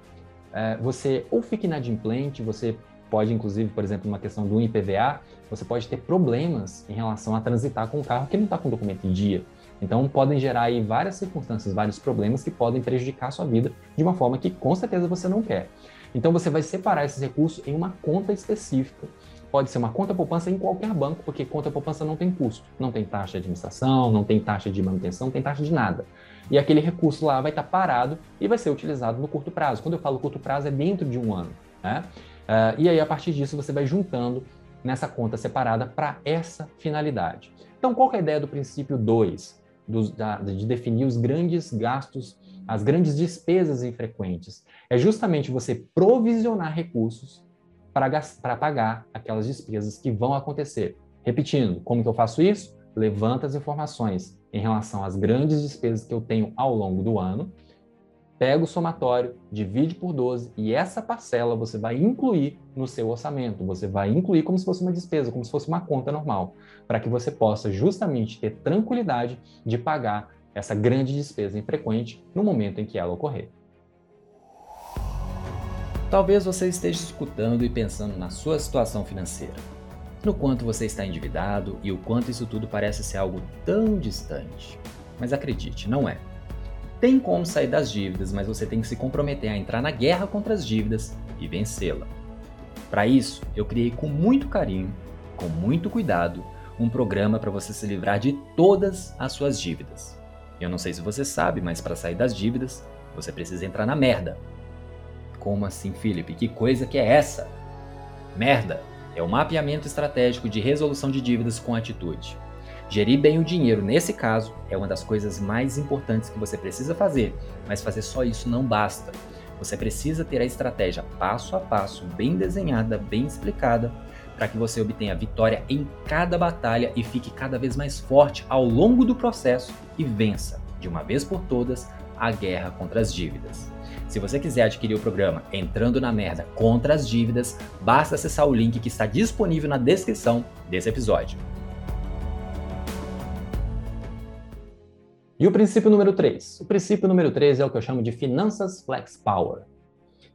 é, você ou fica inadimplente, você pode, inclusive, por exemplo, uma questão do IPVA, você pode ter problemas em relação a transitar com um carro que não está com documento em dia. Então, podem gerar aí várias circunstâncias, vários problemas que podem prejudicar a sua vida de uma forma que com certeza você não quer. Então, você vai separar esses recursos em uma conta específica. Pode ser uma conta poupança em qualquer banco, porque conta poupança não tem custo, não tem taxa de administração, não tem taxa de manutenção, não tem taxa de nada. E aquele recurso lá vai estar parado e vai ser utilizado no curto prazo. Quando eu falo curto prazo, é dentro de um ano. Né? Uh, e aí, a partir disso, você vai juntando nessa conta separada para essa finalidade. Então, qual é a ideia do princípio 2? Dos, da, de definir os grandes gastos, as grandes despesas infrequentes. É justamente você provisionar recursos para pagar aquelas despesas que vão acontecer. Repetindo, como que eu faço isso? Levanta as informações em relação às grandes despesas que eu tenho ao longo do ano pega o somatório, divide por 12 e essa parcela você vai incluir no seu orçamento. Você vai incluir como se fosse uma despesa, como se fosse uma conta normal, para que você possa justamente ter tranquilidade de pagar essa grande despesa infrequente no momento em que ela ocorrer. Talvez você esteja escutando e pensando na sua situação financeira, no quanto você está endividado e o quanto isso tudo parece ser algo tão distante. Mas acredite, não é. Tem como sair das dívidas, mas você tem que se comprometer a entrar na guerra contra as dívidas e vencê-la. Para isso, eu criei com muito carinho, com muito cuidado, um programa para você se livrar de todas as suas dívidas. Eu não sei se você sabe, mas para sair das dívidas, você precisa entrar na merda. Como assim, Felipe? Que coisa que é essa? Merda é o mapeamento estratégico de resolução de dívidas com atitude. Gerir bem o dinheiro, nesse caso, é uma das coisas mais importantes que você precisa fazer, mas fazer só isso não basta. Você precisa ter a estratégia passo a passo, bem desenhada, bem explicada, para que você obtenha vitória em cada batalha e fique cada vez mais forte ao longo do processo e vença, de uma vez por todas, a guerra contra as dívidas. Se você quiser adquirir o programa Entrando na Merda contra as Dívidas, basta acessar o link que está disponível na descrição desse episódio. E o princípio número 3? O princípio número 3 é o que eu chamo de finanças flex power.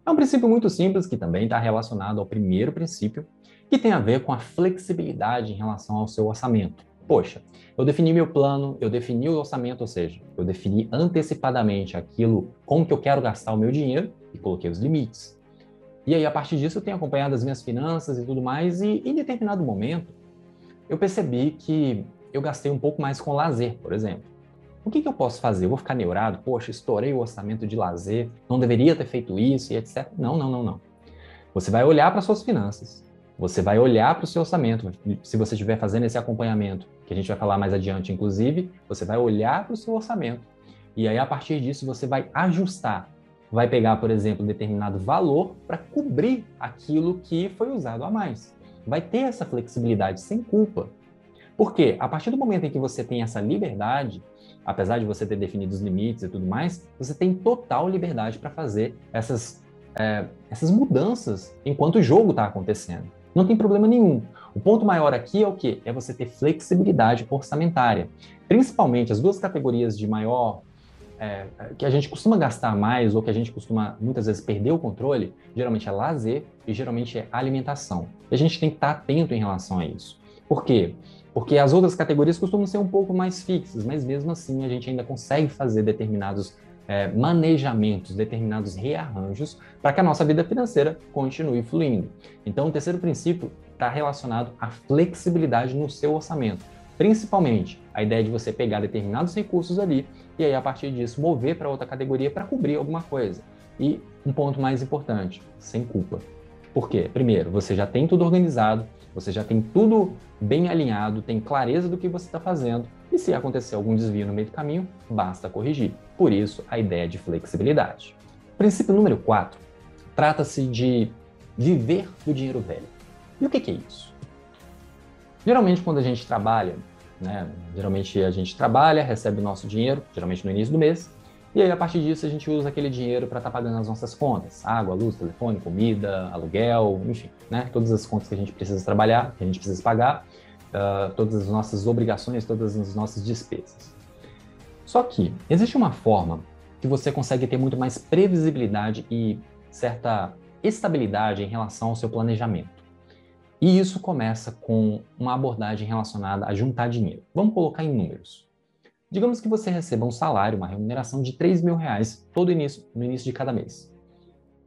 É um princípio muito simples que também está relacionado ao primeiro princípio, que tem a ver com a flexibilidade em relação ao seu orçamento. Poxa, eu defini meu plano, eu defini o orçamento, ou seja, eu defini antecipadamente aquilo, como que eu quero gastar o meu dinheiro e coloquei os limites. E aí, a partir disso, eu tenho acompanhado as minhas finanças e tudo mais, e em determinado momento, eu percebi que eu gastei um pouco mais com lazer, por exemplo. O que, que eu posso fazer? Eu vou ficar neurado? Poxa, estourei o orçamento de lazer, não deveria ter feito isso e etc. Não, não, não, não. Você vai olhar para suas finanças, você vai olhar para o seu orçamento. Se você estiver fazendo esse acompanhamento, que a gente vai falar mais adiante, inclusive, você vai olhar para o seu orçamento e aí a partir disso você vai ajustar. Vai pegar, por exemplo, determinado valor para cobrir aquilo que foi usado a mais. Vai ter essa flexibilidade sem culpa. Porque a partir do momento em que você tem essa liberdade, apesar de você ter definido os limites e tudo mais, você tem total liberdade para fazer essas, é, essas mudanças enquanto o jogo está acontecendo. Não tem problema nenhum. O ponto maior aqui é o que? É você ter flexibilidade orçamentária. Principalmente as duas categorias de maior é, que a gente costuma gastar mais ou que a gente costuma muitas vezes perder o controle, geralmente é lazer e geralmente é alimentação. E a gente tem que estar atento em relação a isso. Por quê? Porque as outras categorias costumam ser um pouco mais fixas, mas mesmo assim a gente ainda consegue fazer determinados é, manejamentos, determinados rearranjos para que a nossa vida financeira continue fluindo. Então, o terceiro princípio está relacionado à flexibilidade no seu orçamento. Principalmente a ideia de você pegar determinados recursos ali e aí, a partir disso, mover para outra categoria para cobrir alguma coisa. E um ponto mais importante, sem culpa. Por quê? Primeiro, você já tem tudo organizado, você já tem tudo bem alinhado, tem clareza do que você está fazendo, e se acontecer algum desvio no meio do caminho, basta corrigir. Por isso, a ideia de flexibilidade. Princípio número 4 trata-se de viver do dinheiro velho. E o que, que é isso? Geralmente, quando a gente trabalha, né, geralmente a gente trabalha, recebe o nosso dinheiro, geralmente no início do mês, e aí a partir disso a gente usa aquele dinheiro para estar tá pagando as nossas contas, água, luz, telefone, comida, aluguel, enfim, né, todas as contas que a gente precisa trabalhar, que a gente precisa pagar, uh, todas as nossas obrigações, todas as nossas despesas. Só que existe uma forma que você consegue ter muito mais previsibilidade e certa estabilidade em relação ao seu planejamento. E isso começa com uma abordagem relacionada a juntar dinheiro. Vamos colocar em números. Digamos que você receba um salário, uma remuneração de 3 mil reais todo início, no início de cada mês.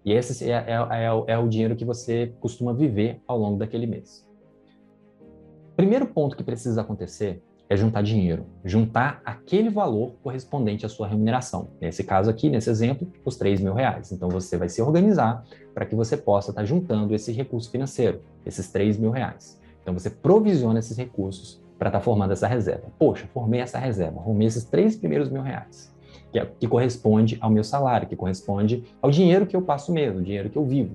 E esse é, é, é, é o dinheiro que você costuma viver ao longo daquele mês. Primeiro ponto que precisa acontecer é juntar dinheiro, juntar aquele valor correspondente à sua remuneração. Nesse caso aqui, nesse exemplo, os 3 mil reais. Então você vai se organizar para que você possa estar juntando esse recurso financeiro, esses 3 mil reais. Então você provisiona esses recursos para estar formando essa reserva. Poxa, formei essa reserva, formei esses três primeiros mil reais, que, é, que corresponde ao meu salário, que corresponde ao dinheiro que eu passo mesmo, o dinheiro que eu vivo.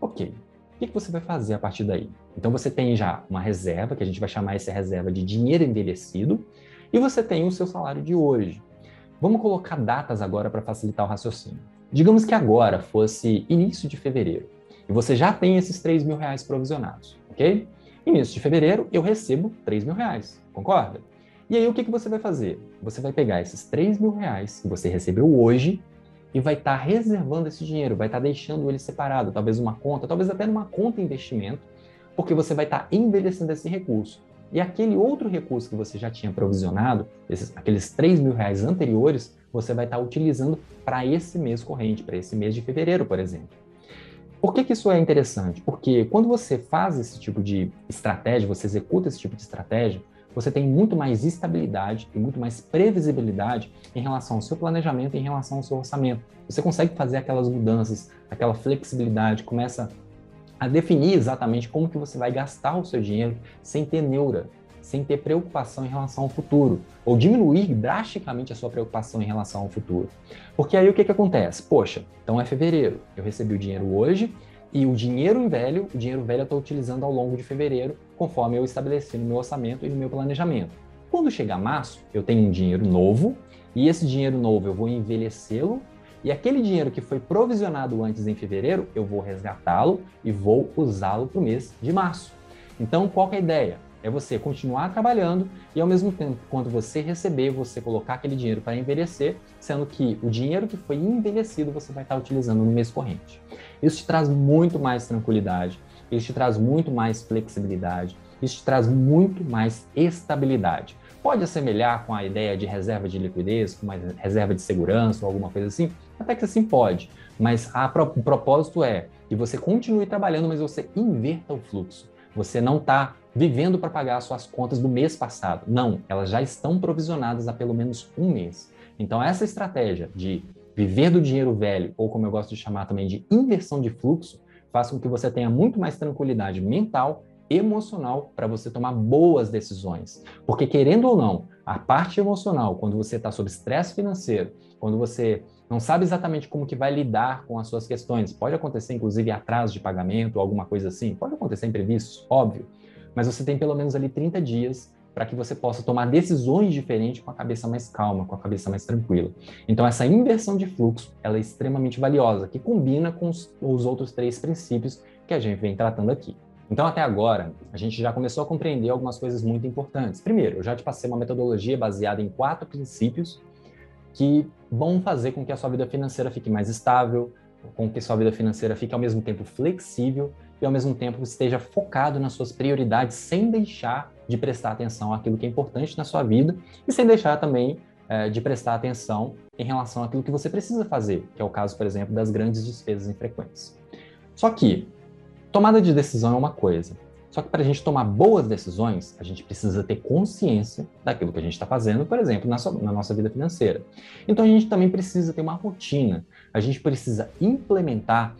Ok, o que, que você vai fazer a partir daí? Então você tem já uma reserva, que a gente vai chamar essa reserva de dinheiro envelhecido, e você tem o seu salário de hoje. Vamos colocar datas agora para facilitar o raciocínio. Digamos que agora fosse início de fevereiro, e você já tem esses 3 mil reais provisionados, ok? Início de fevereiro, eu recebo 3 mil reais, concorda? E aí o que, que você vai fazer? Você vai pegar esses 3 mil reais que você recebeu hoje e vai estar tá reservando esse dinheiro, vai estar tá deixando ele separado, talvez uma conta, talvez até numa conta investimento, porque você vai estar tá envelhecendo esse recurso. E aquele outro recurso que você já tinha provisionado, esses, aqueles 3 mil reais anteriores, você vai estar utilizando para esse mês corrente, para esse mês de fevereiro, por exemplo. Por que, que isso é interessante? Porque quando você faz esse tipo de estratégia, você executa esse tipo de estratégia, você tem muito mais estabilidade e muito mais previsibilidade em relação ao seu planejamento, em relação ao seu orçamento. Você consegue fazer aquelas mudanças, aquela flexibilidade, começa a definir exatamente como que você vai gastar o seu dinheiro sem ter neura, sem ter preocupação em relação ao futuro, ou diminuir drasticamente a sua preocupação em relação ao futuro. Porque aí o que, que acontece? Poxa, então é fevereiro, eu recebi o dinheiro hoje, e o dinheiro velho, o dinheiro velho eu estou utilizando ao longo de fevereiro, conforme eu estabeleci no meu orçamento e no meu planejamento. Quando chegar março, eu tenho um dinheiro novo, e esse dinheiro novo eu vou envelhecê-lo, e aquele dinheiro que foi provisionado antes em fevereiro, eu vou resgatá-lo e vou usá-lo para o mês de março. Então, qual é a ideia? É você continuar trabalhando e, ao mesmo tempo, quando você receber, você colocar aquele dinheiro para envelhecer, sendo que o dinheiro que foi envelhecido você vai estar utilizando no mês corrente. Isso te traz muito mais tranquilidade, isso te traz muito mais flexibilidade, isso te traz muito mais estabilidade. Pode assemelhar com a ideia de reserva de liquidez, com uma reserva de segurança ou alguma coisa assim? Até que sim pode, mas a, o propósito é que você continue trabalhando, mas você inverta o fluxo. Você não está vivendo para pagar as suas contas do mês passado. Não, elas já estão provisionadas há pelo menos um mês. Então, essa estratégia de viver do dinheiro velho, ou como eu gosto de chamar também de inversão de fluxo, faz com que você tenha muito mais tranquilidade mental, emocional, para você tomar boas decisões. Porque, querendo ou não, a parte emocional, quando você está sob estresse financeiro, quando você não sabe exatamente como que vai lidar com as suas questões, pode acontecer, inclusive, atraso de pagamento alguma coisa assim, pode acontecer imprevistos, óbvio, mas você tem pelo menos ali 30 dias para que você possa tomar decisões diferentes com a cabeça mais calma, com a cabeça mais tranquila. Então, essa inversão de fluxo ela é extremamente valiosa, que combina com os, os outros três princípios que a gente vem tratando aqui. Então, até agora, a gente já começou a compreender algumas coisas muito importantes. Primeiro, eu já te passei uma metodologia baseada em quatro princípios que vão fazer com que a sua vida financeira fique mais estável, com que sua vida financeira fique ao mesmo tempo flexível e ao mesmo tempo esteja focado nas suas prioridades, sem deixar de prestar atenção àquilo que é importante na sua vida e sem deixar também é, de prestar atenção em relação àquilo que você precisa fazer, que é o caso, por exemplo, das grandes despesas infrequentes. Só que tomada de decisão é uma coisa, só que para a gente tomar boas decisões, a gente precisa ter consciência daquilo que a gente está fazendo, por exemplo, na, sua, na, nossa vida financeira. Então a gente também precisa ter uma rotina, a gente precisa implementar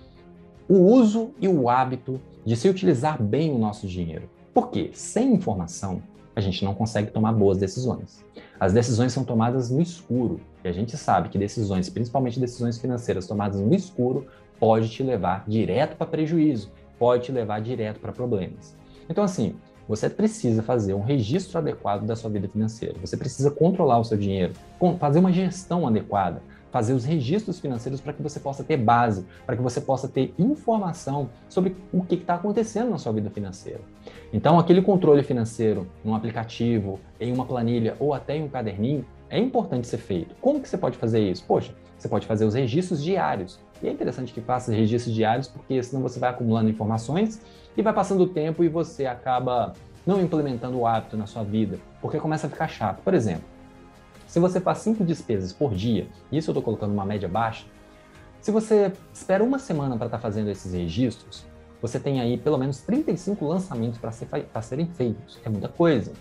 o uso e o hábito de se utilizar bem o nosso dinheiro. Porque sem informação, a gente não consegue tomar boas decisões. As decisões são tomadas no escuro, e a gente sabe que decisões, principalmente decisões financeiras tomadas no escuro, pode te levar direto para prejuízo, pode te levar direto para problemas. Então, assim, você precisa fazer um registro adequado da sua vida financeira. Você precisa controlar o seu dinheiro, fazer uma gestão adequada, fazer os registros financeiros para que você possa ter base, para que você possa ter informação sobre o que está acontecendo na sua vida financeira. Então, aquele controle financeiro num aplicativo, em uma planilha ou até em um caderninho é importante ser feito. Como que você pode fazer isso? Poxa, você pode fazer os registros diários. E é interessante que faça registros diários, porque senão você vai acumulando informações e vai passando o tempo e você acaba não implementando o hábito na sua vida, porque começa a ficar chato. Por exemplo, se você faz cinco despesas por dia, e isso eu estou colocando uma média baixa, se você espera uma semana para estar tá fazendo esses registros, você tem aí pelo menos 35 lançamentos para ser, serem feitos. É muita coisa.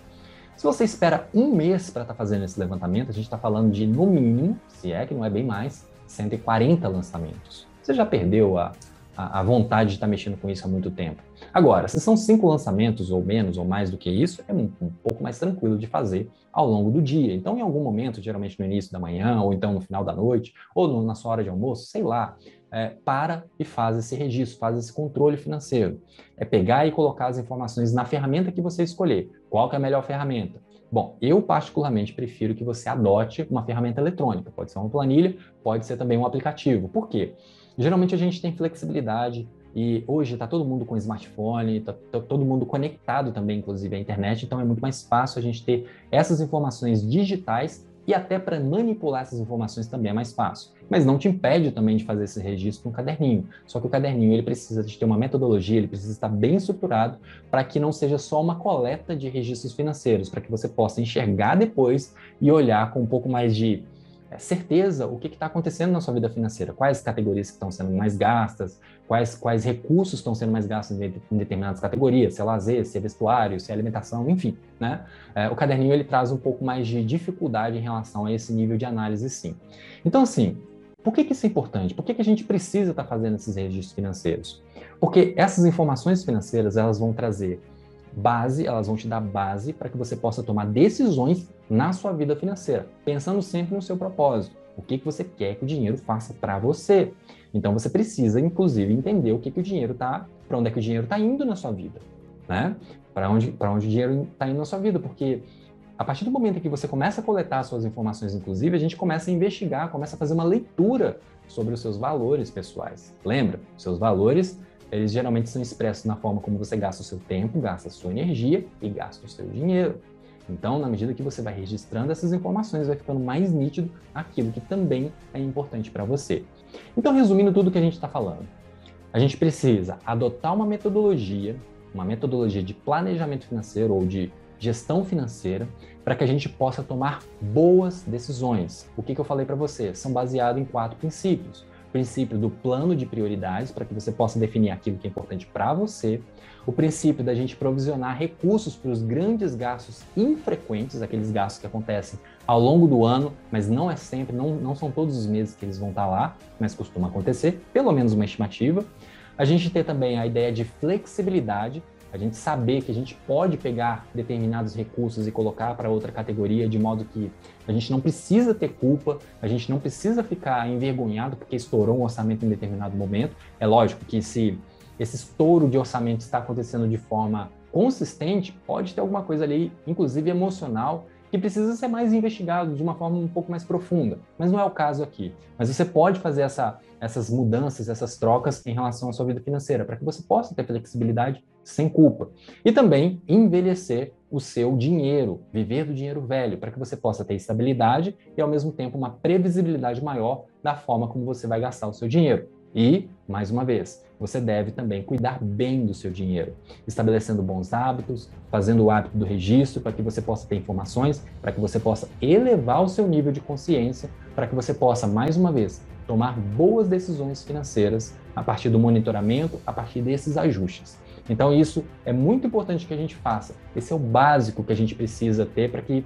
Se você espera um mês para estar tá fazendo esse levantamento, a gente está falando de, no mínimo, se é que não é bem mais, 140 lançamentos. Você já perdeu a, a, a vontade de estar mexendo com isso há muito tempo. Agora, se são cinco lançamentos ou menos ou mais do que isso, é um, um, pouco mais tranquilo de fazer ao longo do dia. Então, em algum momento, geralmente no início da manhã, ou então no final da noite, ou no, na sua hora de almoço, sei lá, é, para e faz esse registro, faz esse controle financeiro. É pegar e colocar as informações na ferramenta que você escolher. Qual é a melhor ferramenta? Bom, eu particularmente prefiro que você adote uma ferramenta eletrônica. Pode ser uma planilha, pode ser também um aplicativo. Por quê? Geralmente a gente tem flexibilidade e hoje está todo mundo com smartphone, está tá todo mundo conectado também, inclusive à internet, então é muito mais fácil a gente ter essas informações digitais e até para manipular essas informações também é mais fácil. Mas não te impede também de fazer esse registro no caderninho. Só que o caderninho ele precisa de ter uma metodologia, ele precisa estar bem estruturado para que não seja só uma coleta de registros financeiros, para que você possa enxergar depois e olhar com um pouco mais de é, certeza o que está acontecendo na sua vida financeira, quais categorias estão sendo mais gastas, quais, quais recursos estão sendo mais gastos em, em determinadas categorias, se é lazer, se é vestuário, se é alimentação, enfim. Né? É, o caderninho ele traz um pouco mais de dificuldade em relação a esse nível de análise, sim. Então, assim, por que, que isso é importante? Por que, que a gente precisa estar tá fazendo esses registros financeiros? Porque essas informações financeiras elas vão trazer base, elas vão te dar base para que você possa tomar decisões na sua vida financeira, pensando sempre no seu propósito. O que, que você quer que o dinheiro faça para você? Então você precisa, inclusive, entender o que, que o dinheiro está, para onde é que o dinheiro está indo na sua vida, né? Para onde, onde o dinheiro está indo na sua vida, porque a partir do momento que você começa a coletar suas informações, inclusive, a gente começa a investigar, começa a fazer uma leitura sobre os seus valores pessoais. Lembra? Seus valores eles geralmente são expressos na forma como você gasta o seu tempo, gasta a sua energia e gasta o seu dinheiro. Então, na medida que você vai registrando essas informações, vai ficando mais nítido aquilo que também é importante para você. Então, resumindo tudo que a gente está falando, a gente precisa adotar uma metodologia, uma metodologia de planejamento financeiro ou de gestão financeira, para que a gente possa tomar boas decisões. O que, que eu falei para você? São baseados em quatro princípios princípio do plano de prioridades, para que você possa definir aquilo que é importante para você, o princípio da gente provisionar recursos para os grandes gastos infrequentes, aqueles gastos que acontecem ao longo do ano, mas não é sempre, não, não são todos os meses que eles vão estar lá, mas costuma acontecer, pelo menos uma estimativa. A gente ter também a ideia de flexibilidade, a gente saber que a gente pode pegar determinados recursos e colocar para outra categoria, de modo que a gente não precisa ter culpa, a gente não precisa ficar envergonhado porque estourou um orçamento em determinado momento. É lógico que se esse estouro de orçamento está acontecendo de forma consistente, pode ter alguma coisa ali, inclusive emocional, que precisa ser mais investigado de uma forma um pouco mais profunda. Mas não é o caso aqui. Mas você pode fazer essa, essas mudanças, essas trocas em relação à sua vida financeira, para que você possa ter flexibilidade sem culpa. E também envelhecer o seu dinheiro, viver do dinheiro velho, para que você possa ter estabilidade e, ao mesmo tempo, uma previsibilidade maior da forma como você vai gastar o seu dinheiro. E, mais uma vez, você deve também cuidar bem do seu dinheiro, estabelecendo bons hábitos, fazendo o hábito do registro para que você possa ter informações, para que você possa elevar o seu nível de consciência, para que você possa, mais uma vez, tomar boas decisões financeiras a partir do monitoramento, a partir desses ajustes. Então, isso é muito importante que a gente faça. Esse é o básico que a gente precisa ter para que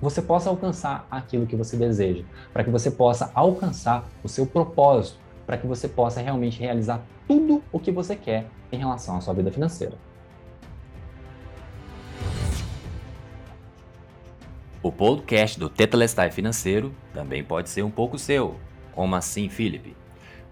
você possa alcançar aquilo que você deseja, para que você possa alcançar o seu propósito, para que você possa realmente realizar tudo o que você quer em relação à sua vida financeira. O podcast do Tetelestai Financeiro também pode ser um pouco seu. Como assim, Felipe?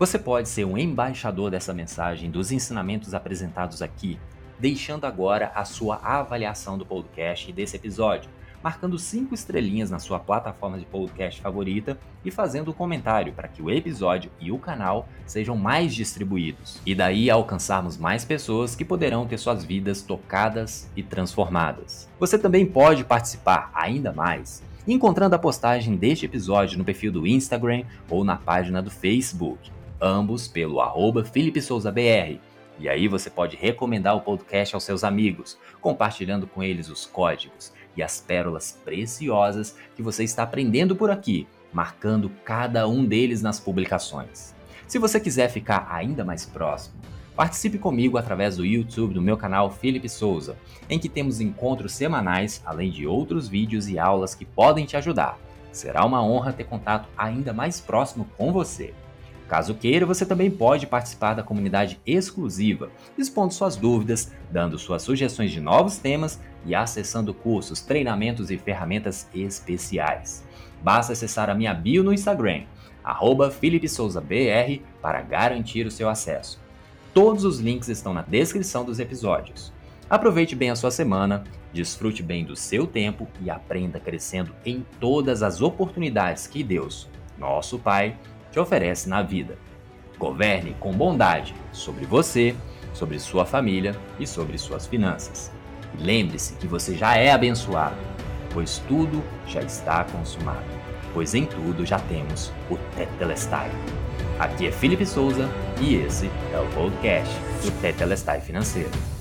Você pode ser um embaixador dessa mensagem, dos ensinamentos apresentados aqui, deixando agora a sua avaliação do podcast e desse episódio marcando cinco estrelinhas na sua plataforma de podcast favorita e fazendo um comentário para que o episódio e o canal sejam mais distribuídos. E daí alcançarmos mais pessoas que poderão ter suas vidas tocadas e transformadas. Você também pode participar ainda mais encontrando a postagem deste episódio no perfil do Instagram ou na página do Facebook, ambos pelo arroba BR. E aí você pode recomendar o podcast aos seus amigos, compartilhando com eles os códigos e as pérolas preciosas que você está aprendendo por aqui, marcando cada um deles nas publicações. Se você quiser ficar ainda mais próximo, participe comigo através do YouTube do meu canal Felipe Souza, em que temos encontros semanais, além de outros vídeos e aulas que podem te ajudar. Será uma honra ter contato ainda mais próximo com você. Caso queira, você também pode participar da comunidade exclusiva, expondo suas dúvidas, dando suas sugestões de novos temas e acessando cursos, treinamentos e ferramentas especiais. Basta acessar a minha bio no Instagram, @felipesouzabr para garantir o seu acesso. Todos os links estão na descrição dos episódios. Aproveite bem a sua semana, desfrute bem do seu tempo e aprenda crescendo em todas as oportunidades que Deus, nosso Pai, te oferece na vida. Governe com bondade sobre você, sobre sua família e sobre suas finanças. Lembre-se que você já é abençoado, pois tudo já está consumado, pois em tudo já temos o Tetelestai. Aqui é Felipe Souza e esse é o podcast do Tetelestai Financeiro.